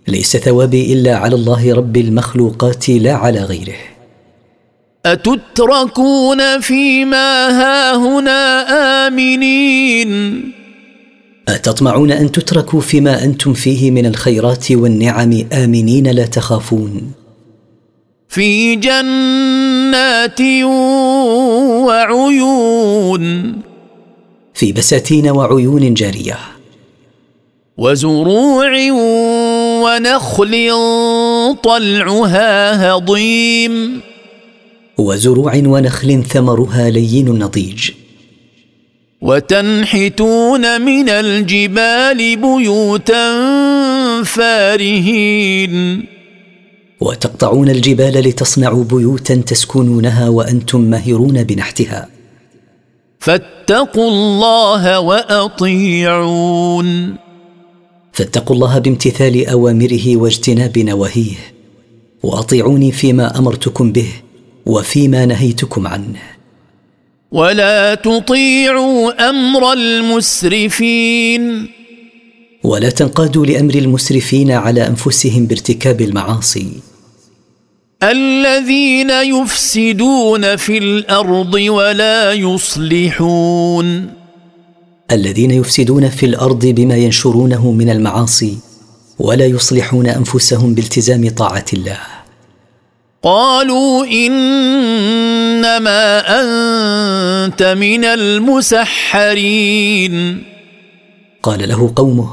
A: ليس ثوابي إلا على الله رب المخلوقات لا على غيره.
D: أتتركون فيما هاهنا آمنين؟
A: أتطمعون أن تتركوا فيما أنتم فيه من الخيرات والنعم آمنين لا تخافون.
D: في جنات وعيون.
A: في بساتين وعيون جارية.
D: وزروع ونخل طلعها هضيم.
A: وزروع ونخل ثمرها لين نضيج.
D: وتنحتون من الجبال بيوتا فارهين.
A: وتقطعون الجبال لتصنعوا بيوتا تسكنونها وأنتم ماهرون بنحتها.
D: فاتقوا الله وأطيعون.
A: فاتقوا الله بامتثال أوامره واجتناب نواهيه. وأطيعوني فيما أمرتكم به. وفيما نهيتكم عنه.
D: ولا تطيعوا أمر المسرفين.
A: ولا تنقادوا لأمر المسرفين على أنفسهم بارتكاب المعاصي.
D: الذين يفسدون في الأرض ولا يصلحون.
A: الذين يفسدون في الأرض بما ينشرونه من المعاصي ولا يصلحون أنفسهم بالتزام طاعة الله.
D: قالوا إنما أنت من المسحرين.
A: قال له قومه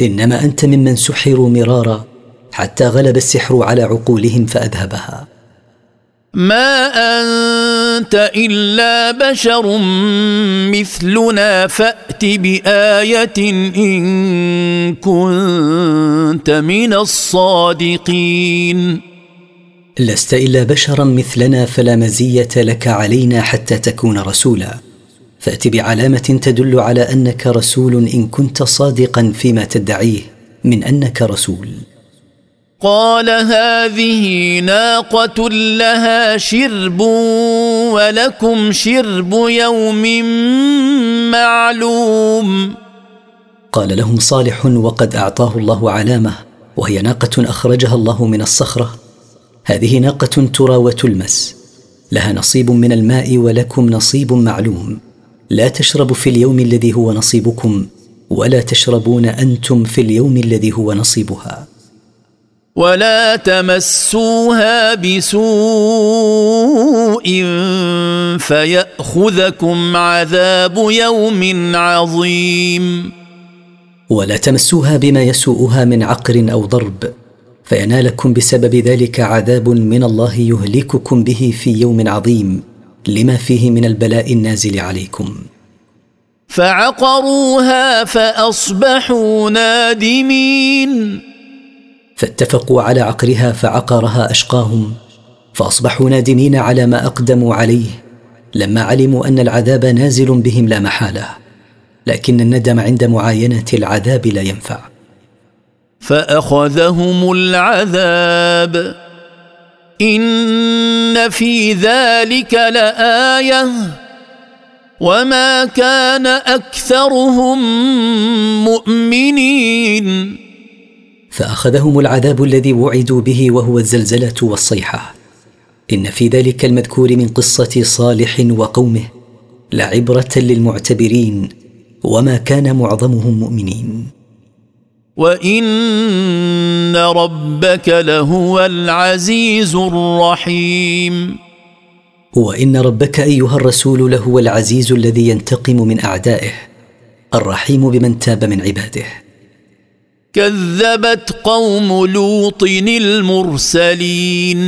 A: إنما أنت ممن سحروا مرارا حتى غلب السحر على عقولهم فأذهبها.
D: ما أنت إلا بشر مثلنا فأت بآية إن كنت من الصادقين.
A: لست إلا بشرا مثلنا فلا مزية لك علينا حتى تكون رسولا. فأت بعلامة تدل على أنك رسول إن كنت صادقا فيما تدعيه من أنك رسول.
D: قال هذه ناقة لها شرب ولكم شرب يوم معلوم.
A: قال لهم صالح وقد أعطاه الله علامة وهي ناقة أخرجها الله من الصخرة. هذه ناقة ترى وتلمس لها نصيب من الماء ولكم نصيب معلوم. لا تشرب في اليوم الذي هو نصيبكم ولا تشربون أنتم في اليوم الذي هو نصيبها.
D: ولا تمسوها بسوء فيأخذكم عذاب يوم عظيم.
A: ولا تمسوها بما يسوءها من عقر أو ضرب. فينالكم بسبب ذلك عذاب من الله يهلككم به في يوم عظيم لما فيه من البلاء النازل عليكم.
D: فعقروها فأصبحوا نادمين.
A: فاتفقوا على عقرها فعقرها أشقاهم فأصبحوا نادمين على ما أقدموا عليه لما علموا أن العذاب نازل بهم لا محالة لكن الندم عند معاينة العذاب لا ينفع.
D: فأخذهم العذاب. إن في ذلك لآية. وما كان أكثرهم مؤمنين.
A: فأخذهم العذاب الذي وعدوا به وهو الزلزلة والصيحة. إن في ذلك المذكور من قصة صالح وقومه لعبرة للمعتبرين. وما كان معظمهم مؤمنين.
D: وان ربك لهو العزيز الرحيم
A: وان ربك ايها الرسول لهو العزيز الذي ينتقم من اعدائه الرحيم بمن تاب من عباده.
D: كذبت قوم لوط المرسلين.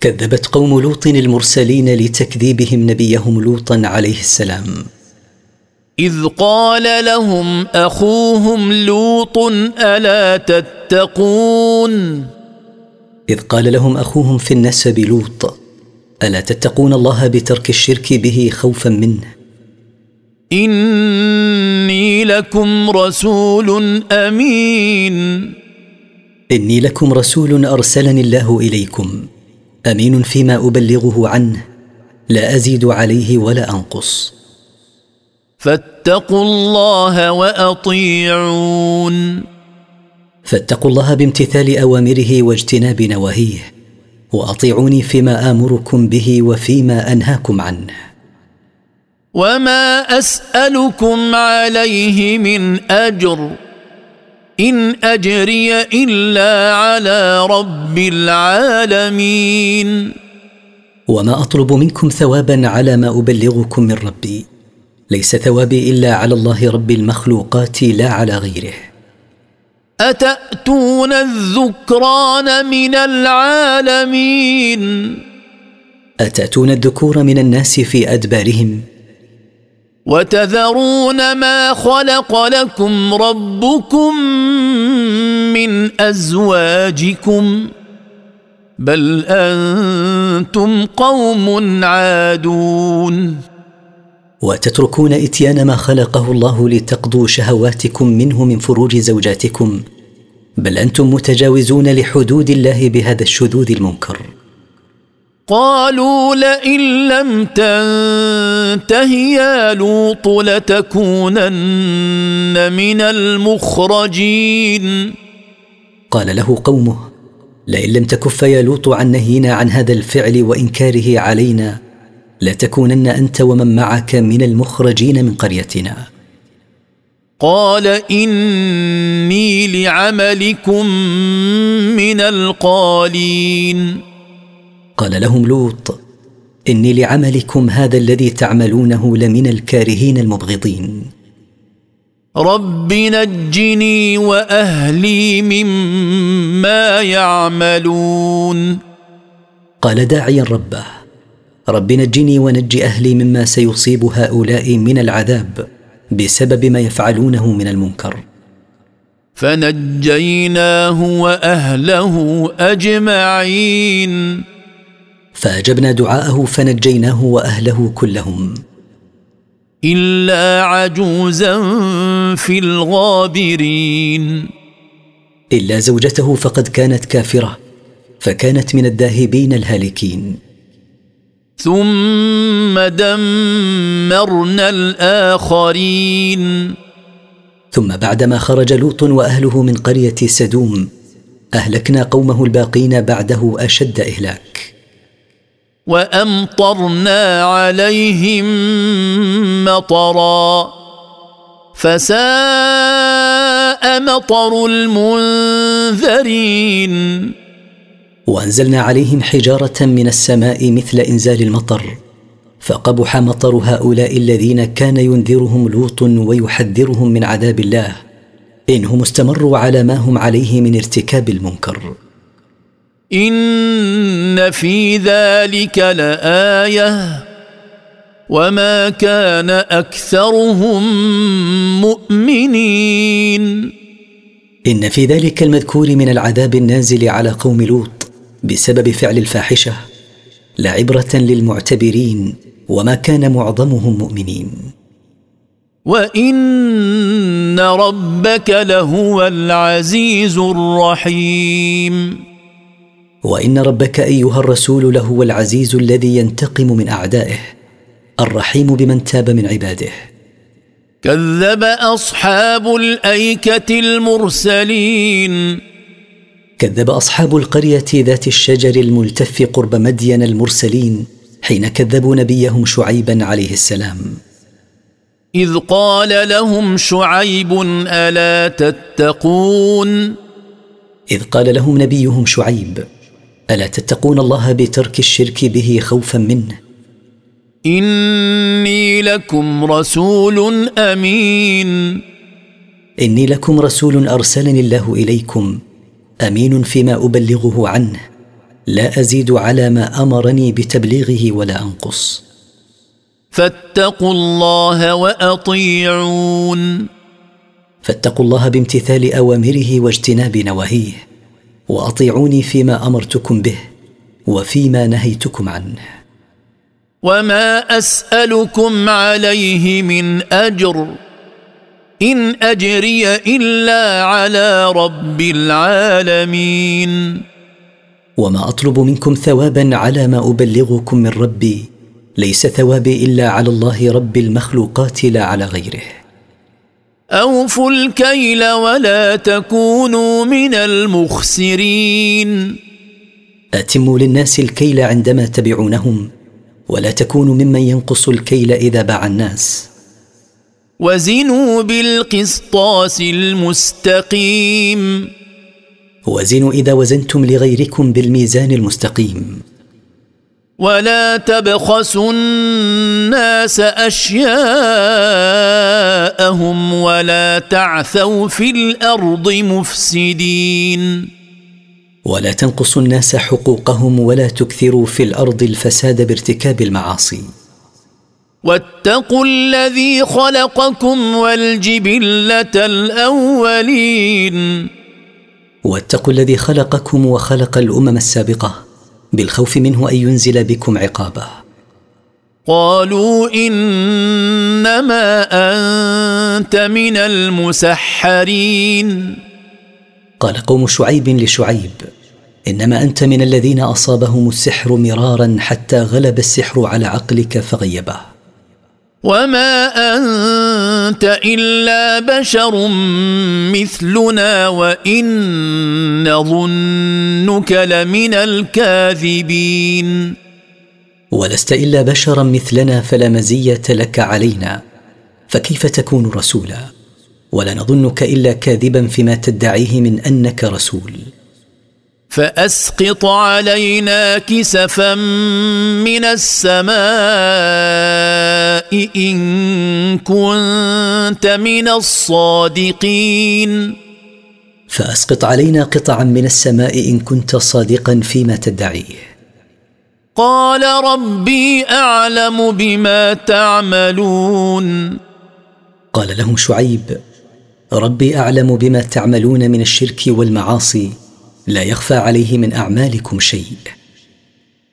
A: كذبت قوم لوط المرسلين لتكذيبهم نبيهم لوطا عليه السلام.
D: إذ قال لهم أخوهم لوط ألا تتقون؟
A: إذ قال لهم أخوهم في النسب لوط ألا تتقون الله بترك الشرك به خوفا منه؟
D: إني لكم رسول أمين.
A: إني لكم رسول أرسلني الله إليكم أمين فيما أبلغه عنه لا أزيد عليه ولا أنقص.
D: فاتقوا الله وأطيعون.
A: فاتقوا الله بامتثال أوامره واجتناب نواهيه وأطيعوني فيما آمركم به وفيما أنهاكم عنه.
D: وما أسألكم عليه من أجر إن أجري إلا على رب العالمين.
A: وما أطلب منكم ثوابا على ما أبلغكم من ربي ليس ثوابي إلا على الله رب المخلوقات لا على غيره.
D: أتأتون الذكران من العالمين؟
A: أتأتون الذكور من الناس في أدبارهم؟
D: وتذرون ما خلق لكم ربكم من أزواجكم؟ بل أنتم قوم عادون.
A: وتتركون إتيان ما خلقه الله لتقضوا شهواتكم منه من فروج زوجاتكم. بل أنتم متجاوزون لحدود الله بهذا الشذوذ المنكر.
D: قالوا لئن لم تنته يا لوط لتكونن من المخرجين.
A: قال له قومه لئن لم تكف يا لوط عن نهينا عن هذا الفعل وإنكاره علينا لتكونن أنت ومن معك من المخرجين من قريتنا.
D: قال إني لعملكم من القالين.
A: قال لهم لوط إني لعملكم هذا الذي تعملونه لمن الكارهين المبغضين.
D: رب نجني وأهلي مما يعملون.
A: قال داعيا ربه رب نجني ونج أهلي مما سيصيب هؤلاء من العذاب بسبب ما يفعلونه من المنكر.
D: فنجيناه وأهله أجمعين.
A: فأجبنا دعاءه فنجيناه وأهله كلهم.
D: إلا عجوزا في الغابرين.
A: إلا زوجته فقد كانت كافرة فكانت من الذاهبين الهالكين.
D: ثم دمرنا الآخرين.
A: ثم بعدما خرج لوط وأهله من قرية سدوم أهلكنا قومه الباقين بعده أشد إهلاك.
D: وأمطرنا عليهم مطرا. فساء مطر المنذرين.
A: وأنزلنا عليهم حجارة من السماء مثل إنزال المطر فقبح مطر هؤلاء الذين كان ينذرهم لوط ويحذرهم من عذاب الله إنهم استمروا على ما هم عليه من ارتكاب المنكر.
D: إن في ذلك لآية وما كان أكثرهم مؤمنين.
A: إن في ذلك المذكور من العذاب النازل على قوم لوط بسبب فعل الفاحشة لعبره للمعتبرين وما كان معظمهم مؤمنين.
D: وإن ربك لهو العزيز الرحيم.
A: وإن ربك أيها الرسول لهو العزيز الذي ينتقم من أعدائه الرحيم بمن تاب من عباده.
D: كذب أصحاب الأيكة المرسلين.
A: كذب أصحاب القرية ذات الشجر الملتف قرب مدين المرسلين حين كذبوا نبيهم شعيبا عليه السلام.
D: إذ قال لهم شعيب ألا تتقون؟
A: إذ قال لهم نبيهم شعيب ألا تتقون الله بترك الشرك به خوفا منه؟
D: إني لكم رسول أمين.
A: إني لكم رسول أرسلني الله إليكم أمين فيما أبلغه عنه. لا أزيد على ما أمرني بتبليغه ولا أنقص.
D: فاتقوا الله وأطيعون.
A: فاتقوا الله بامتثال أوامره واجتناب نواهيه. وأطيعوني فيما أمرتكم به وفيما نهيتكم عنه.
D: وما أسألكم عليه من أجر. إن أجري إلا على رب العالمين.
A: وما أطلب منكم ثوابا على ما أبلغكم من ربي ليس ثوابي إلا على الله رب المخلوقات لا على غيره.
D: أوفوا الكيل ولا تكونوا من المخسرين.
A: أتموا للناس الكيل عندما تبعونهم ولا تكونوا ممن ينقص الكيل إذا باع الناس.
D: وزنوا بالقسطاس المستقيم.
A: وزنوا إذا وزنتم لغيركم بالميزان المستقيم.
D: ولا تبخسوا الناس أشياءهم ولا تعثوا في الأرض مفسدين.
A: ولا تنقصوا الناس حقوقهم ولا تكثروا في الأرض الفساد بارتكاب المعاصي.
D: واتقوا الذي خلقكم والجبلة الأولين.
A: واتقوا الذي خلقكم وخلق الأمم السابقة بالخوف منه أن ينزل بكم عقابه.
D: قالوا إنما أنت من المسحرين.
A: قال قوم شعيب لشعيب إنما أنت من الذين أصابهم السحر مرارا حتى غلب السحر على عقلك فغيبه.
D: وما انت الا بشر مثلنا وان نظنك لمن الكاذبين
A: ولست الا بشرا مثلنا فلا مزيه لك علينا فكيف تكون رسولا ولا نظنك الا كاذبا فيما تدعيه من انك رسول.
D: فأسقط علينا كسفا من السماء إن كنت من الصادقين.
A: فأسقط علينا قطعا من السماء إن كنت صادقا فيما تدعيه
D: قال ربي أعلم بما تعملون.
A: قال لهم شعيب ربي أعلم بما تعملون من الشرك والمعاصي. لا يخفى عليه من أعمالكم شيء.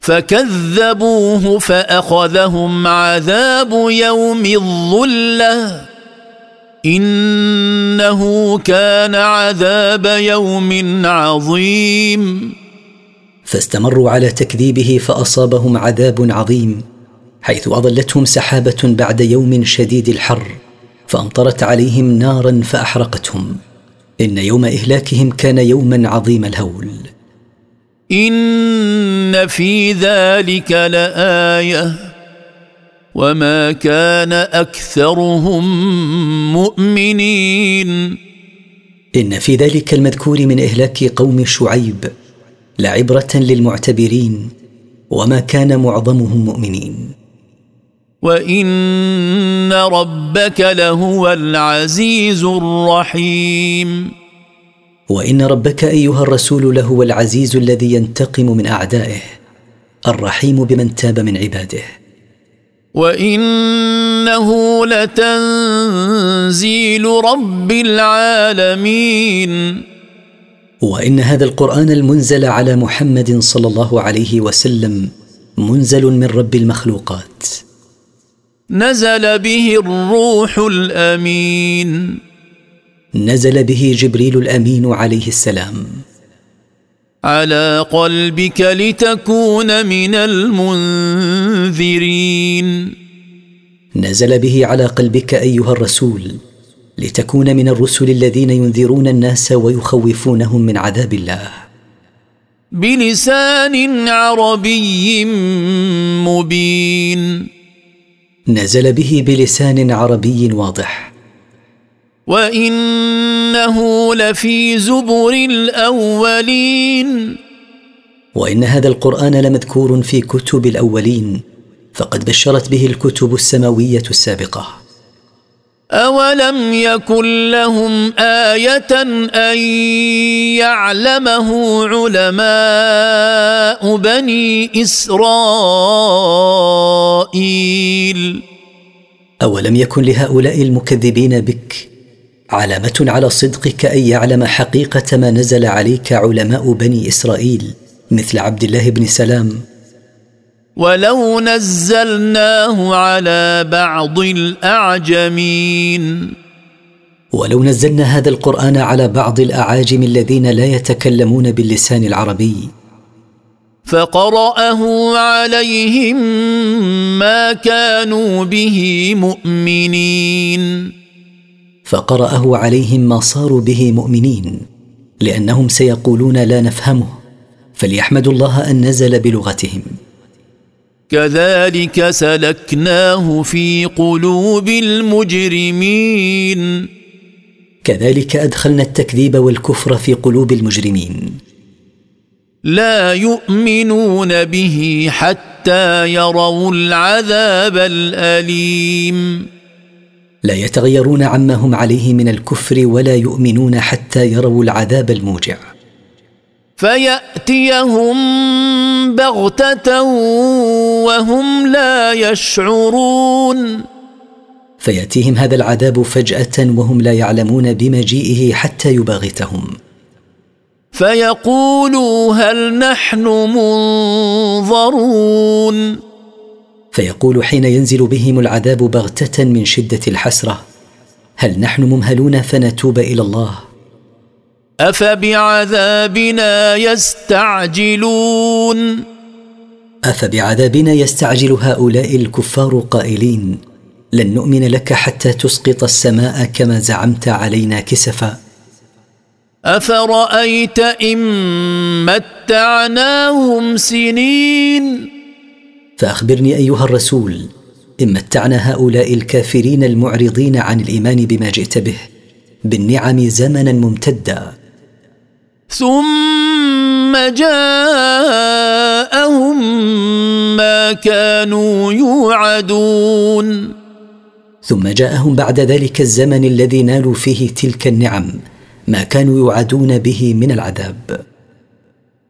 D: فكذبوه فأخذهم عذاب يوم الظلة. إنه كان عذاب يوم عظيم.
A: فاستمروا على تكذيبه فأصابهم عذاب عظيم حيث اظلتهم سحابة بعد يوم شديد الحر فأمطرت عليهم نارا فأحرقتهم. إن يوم إهلاكهم كان يوما عظيم الهول.
D: إن في ذلك لآية. وما كان أكثرهم مؤمنين.
A: إن في ذلك المذكور من إهلاك قوم شعيب لعبرة للمعتبرين. وما كان معظمهم مؤمنين.
D: وان ربك لهو العزيز الرحيم
A: وان ربك ايها الرسول لهو العزيز الذي ينتقم من اعدائه الرحيم بمن تاب من عباده.
D: وانه لتنزيل رب العالمين.
A: وان هذا القران المنزل على محمد صلى الله عليه وسلم منزل من رب المخلوقات.
D: نزل به الروح الأمين.
A: نزل به جبريل الأمين عليه السلام.
D: على قلبك لتكون من المنذرين.
A: نزل به على قلبك أيها الرسول لتكون من الرسل الذين ينذرون الناس ويخوفونهم من عذاب الله.
D: بلسان عربي مبين.
A: نزل به بلسان عربي واضح.
D: وإنه لفي زبر الأولين.
A: وإن هذا القرآن لمذكور في كتب الأولين فقد بشرت به الكتب السماوية السابقة.
D: اولم يكن لهم إيه ان يعلمه علماء بني اسرائيل
A: اولم يكن لهؤلاء المكذبين بك علامه على صدقك ان يعلم حقيقه ما نزل عليك علماء بني اسرائيل؟ مثل عبد الله بن سلام
D: ولو نزلناه على بعض الاعجمين
A: ولو نزلنا هذا القران على بعض الاعاجم الذين لا يتكلمون باللسان العربي.
D: فقراه عليهم ما كانوا به مؤمنين
A: فقراه عليهم ما صاروا به مؤمنين لانهم سيقولون لا نفهمه فليحمدوا الله ان نزل بلغتهم.
D: كذلك سلكناه في قلوب المجرمين.
A: كذلك أدخلنا التكذيب والكفر في قلوب المجرمين.
D: لا يؤمنون به حتى يروا العذاب الأليم.
A: لا يتغيرون عما هم عليه من الكفر ولا يؤمنون حتى يروا العذاب الموجع.
D: فيأتيهم بغتة وهم لا يشعرون.
A: فيأتيهم هذا العذاب فجأة وهم لا يعلمون بمجيئه حتى يباغتهم.
D: فيقولوا هل نحن منظرون.
A: فيقول حين ينزل بهم العذاب بغتة من شدة الحسرة هل نحن ممهلون فنتوب إلى الله؟
D: أفبعذابنا يستعجلون؟
A: أفبعذابنا يستعجل هؤلاء الكفار قائلين لن نؤمن لك حتى تسقط السماء كما زعمت علينا كسفا.
D: أفرأيت إن متعناهم سنين؟
A: فأخبرني أيها الرسول إن متعنا هؤلاء الكافرين المعرضين عن الإيمان بما جئت به بالنعم زمنا ممتدا.
D: ثم جاءهم ما كانوا يوعدون.
A: ثم جاءهم بعد ذلك الزمن الذي نالوا فيه تلك النعم ما كانوا يوعدون به من العذاب.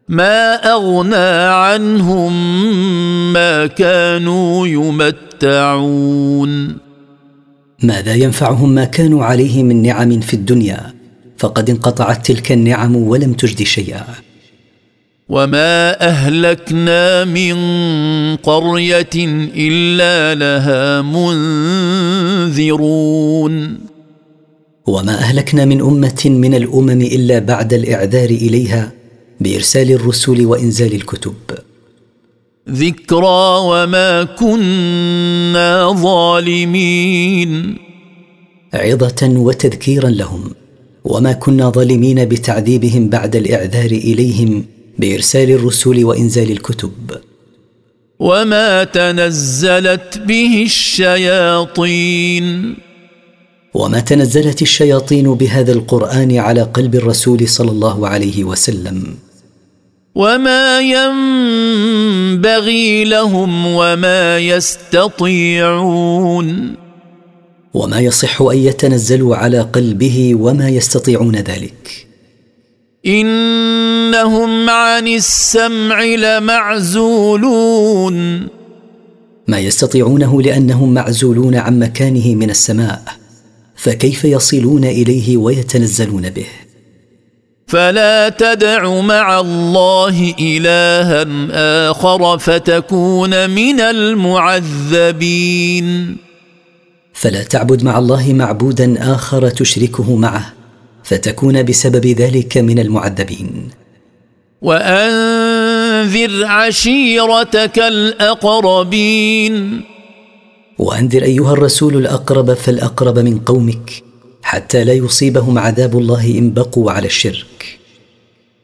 D: ما أغنى عنهم ما كانوا يمتعون.
A: ماذا ينفعهم ما كانوا عليه من نعم في الدنيا؟ فقد انقطعت تلك النعم ولم تجد شيئا.
D: وما أهلكنا من قرية إلا لها منذرون.
A: وما أهلكنا من أمة من الأمم إلا بعد الإعذار إليها بإرسال الرسل وإنزال الكتب.
D: ذكرى وما كنا ظالمين.
A: عظة وتذكيرا لهم. وما كنا ظالمين بتعذيبهم بعد الاعذار اليهم بارسال الرسل وانزال الكتب.
D: وما تنزلت به الشياطين.
A: وما تنزلت الشياطين بهذا القران على قلب الرسول صلى الله عليه وسلم.
D: وما ينبغي لهم وما يستطيعون.
A: وما يصح أن يتنزلوا على قلبه وما يستطيعون ذلك.
D: إنهم عن السمع لمعزولون.
A: ما يستطيعونه لأنهم معزولون عن مكانه من السماء فكيف يصلون إليه ويتنزلون به؟
D: فلا تدع مع الله إلها آخر فتكون من المعذبين.
A: فلا تعبد مع الله معبودا آخر تشركه معه فتكون بسبب ذلك من المعذبين.
D: وأنذر عشيرتك الأقربين.
A: وأنذر أيها الرسول الأقرب فالأقرب من قومك حتى لا يصيبهم عذاب الله إن بقوا على الشرك.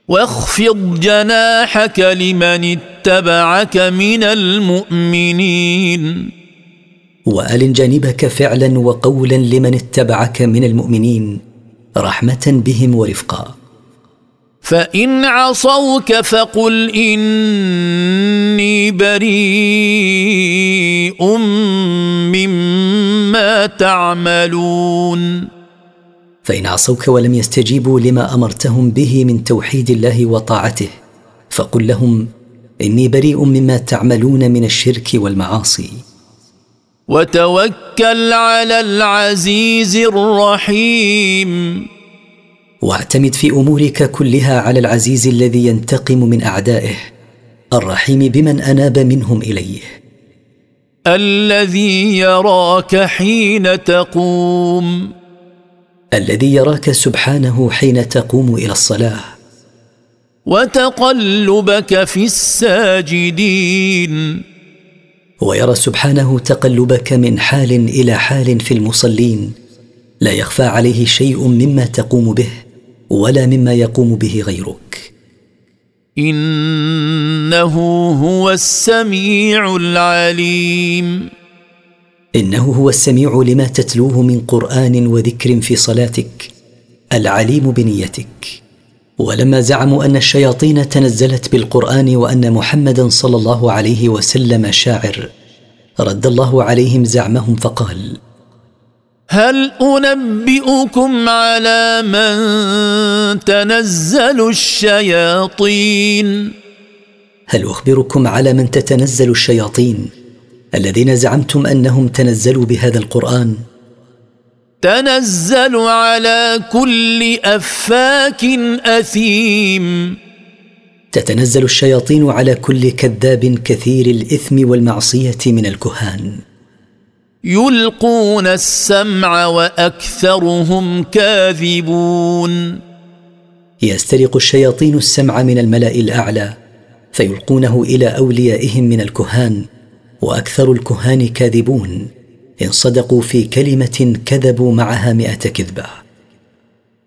D: واخفض جناحك لمن اتبعك من المؤمنين.
A: والن جانبك فعلا وقولا لمن اتبعك من المؤمنين رحمة بهم ورفقا.
D: فإن عصوك فقل إني بريء مما تعملون.
A: فإن عصوك ولم يستجيبوا لما أمرتهم به من توحيد الله وطاعته فقل لهم إني بريء مما تعملون من الشرك والمعاصي.
D: وتوكل على العزيز الرحيم.
A: واعتمد في أمورك كلها على العزيز الذي ينتقم من أعدائه الرحيم بمن أناب منهم إليه.
D: الذي يراك حين تقوم.
A: الذي يراك سبحانه حين تقوم إلى الصلاة.
D: وتقلبك في الساجدين.
A: ويرى سبحانه تقلبك من حال إلى حال في المصلين. لا يخفى عليه شيء مما تقوم به ولا مما يقوم به غيرك.
D: إنه هو السميع العليم.
A: إنه هو السميع لما تتلوه من قرآن وذكر في صلاتك العليم بنيتك. ولما زعموا أن الشياطين تنزلت بالقرآن وأن محمدا صلى الله عليه وسلم شاعر رد الله عليهم زعمهم فقال
D: هل أنبئكم على من تنزل الشياطين؟
A: هل أخبركم على من تتنزل الشياطين الذين زعمتم أنهم تنزلوا بهذا القرآن؟
D: تنزل على كل أفاك أثيم.
A: تتنزل الشياطين على كل كذاب كثير الإثم والمعصية من الكهان.
D: يلقون السمع وأكثرهم كاذبون.
A: يسترق الشياطين السمع من الملأ الأعلى فيلقونه إلى أوليائهم من الكهان وأكثر الكهان كاذبون. إن صدقوا في كلمة كذبوا معها مائه كذبة.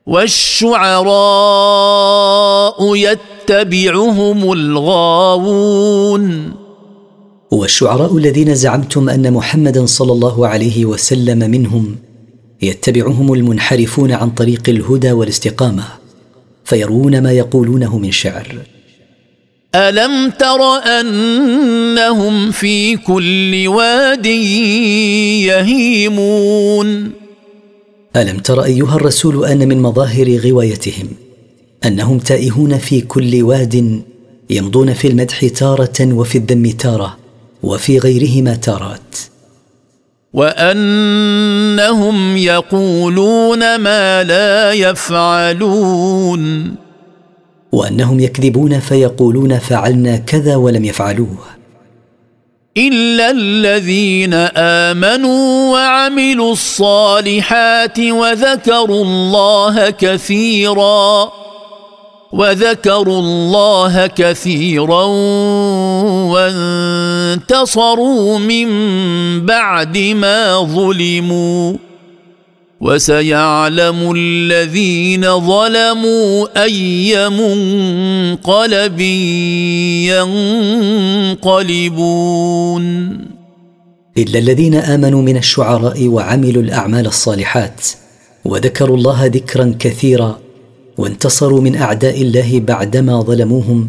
D: والشعراء يتبعهم الغاوون.
A: والشعراء الذين زعمتم أن محمدا صلى الله عليه وسلم منهم يتبعهم المنحرفون عن طريق الهدى والاستقامة فيروون ما يقولونه من شعر.
D: ألم تر أنهم في كل واد يهيمون؟
A: ألم تر أيها الرسول أن من مظاهر غوايتهم أنهم تائهون في كل واد يمضون في المدح تارة وفي الذم تارة وفي غيرهما تارات.
D: وأنهم يقولون ما لا يفعلون.
A: وأنهم يكذبون فيقولون فعلنا كذا ولم يفعلوه.
D: إلا الذين آمنوا وعملوا الصالحات وذكروا الله كثيرا وذكروا الله كثيرا وانتصروا من بعد ما ظلموا. وسيعلم الذين ظلموا أي منقلب ينقلبون.
A: إلا الذين آمنوا من الشعراء وعملوا الأعمال الصالحات وذكروا الله ذكرا كثيرا وانتصروا من أعداء الله بعدما ظلموهم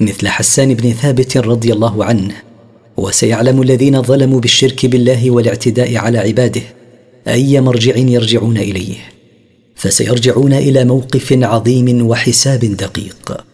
A: مثل حسان بن ثابت رضي الله عنه. وسيعلم الذين ظلموا بالشرك بالله والاعتداء على عباده. أي مرجع يرجعون إليه؟ فسيرجعون إلى موقف عظيم وحساب دقيق.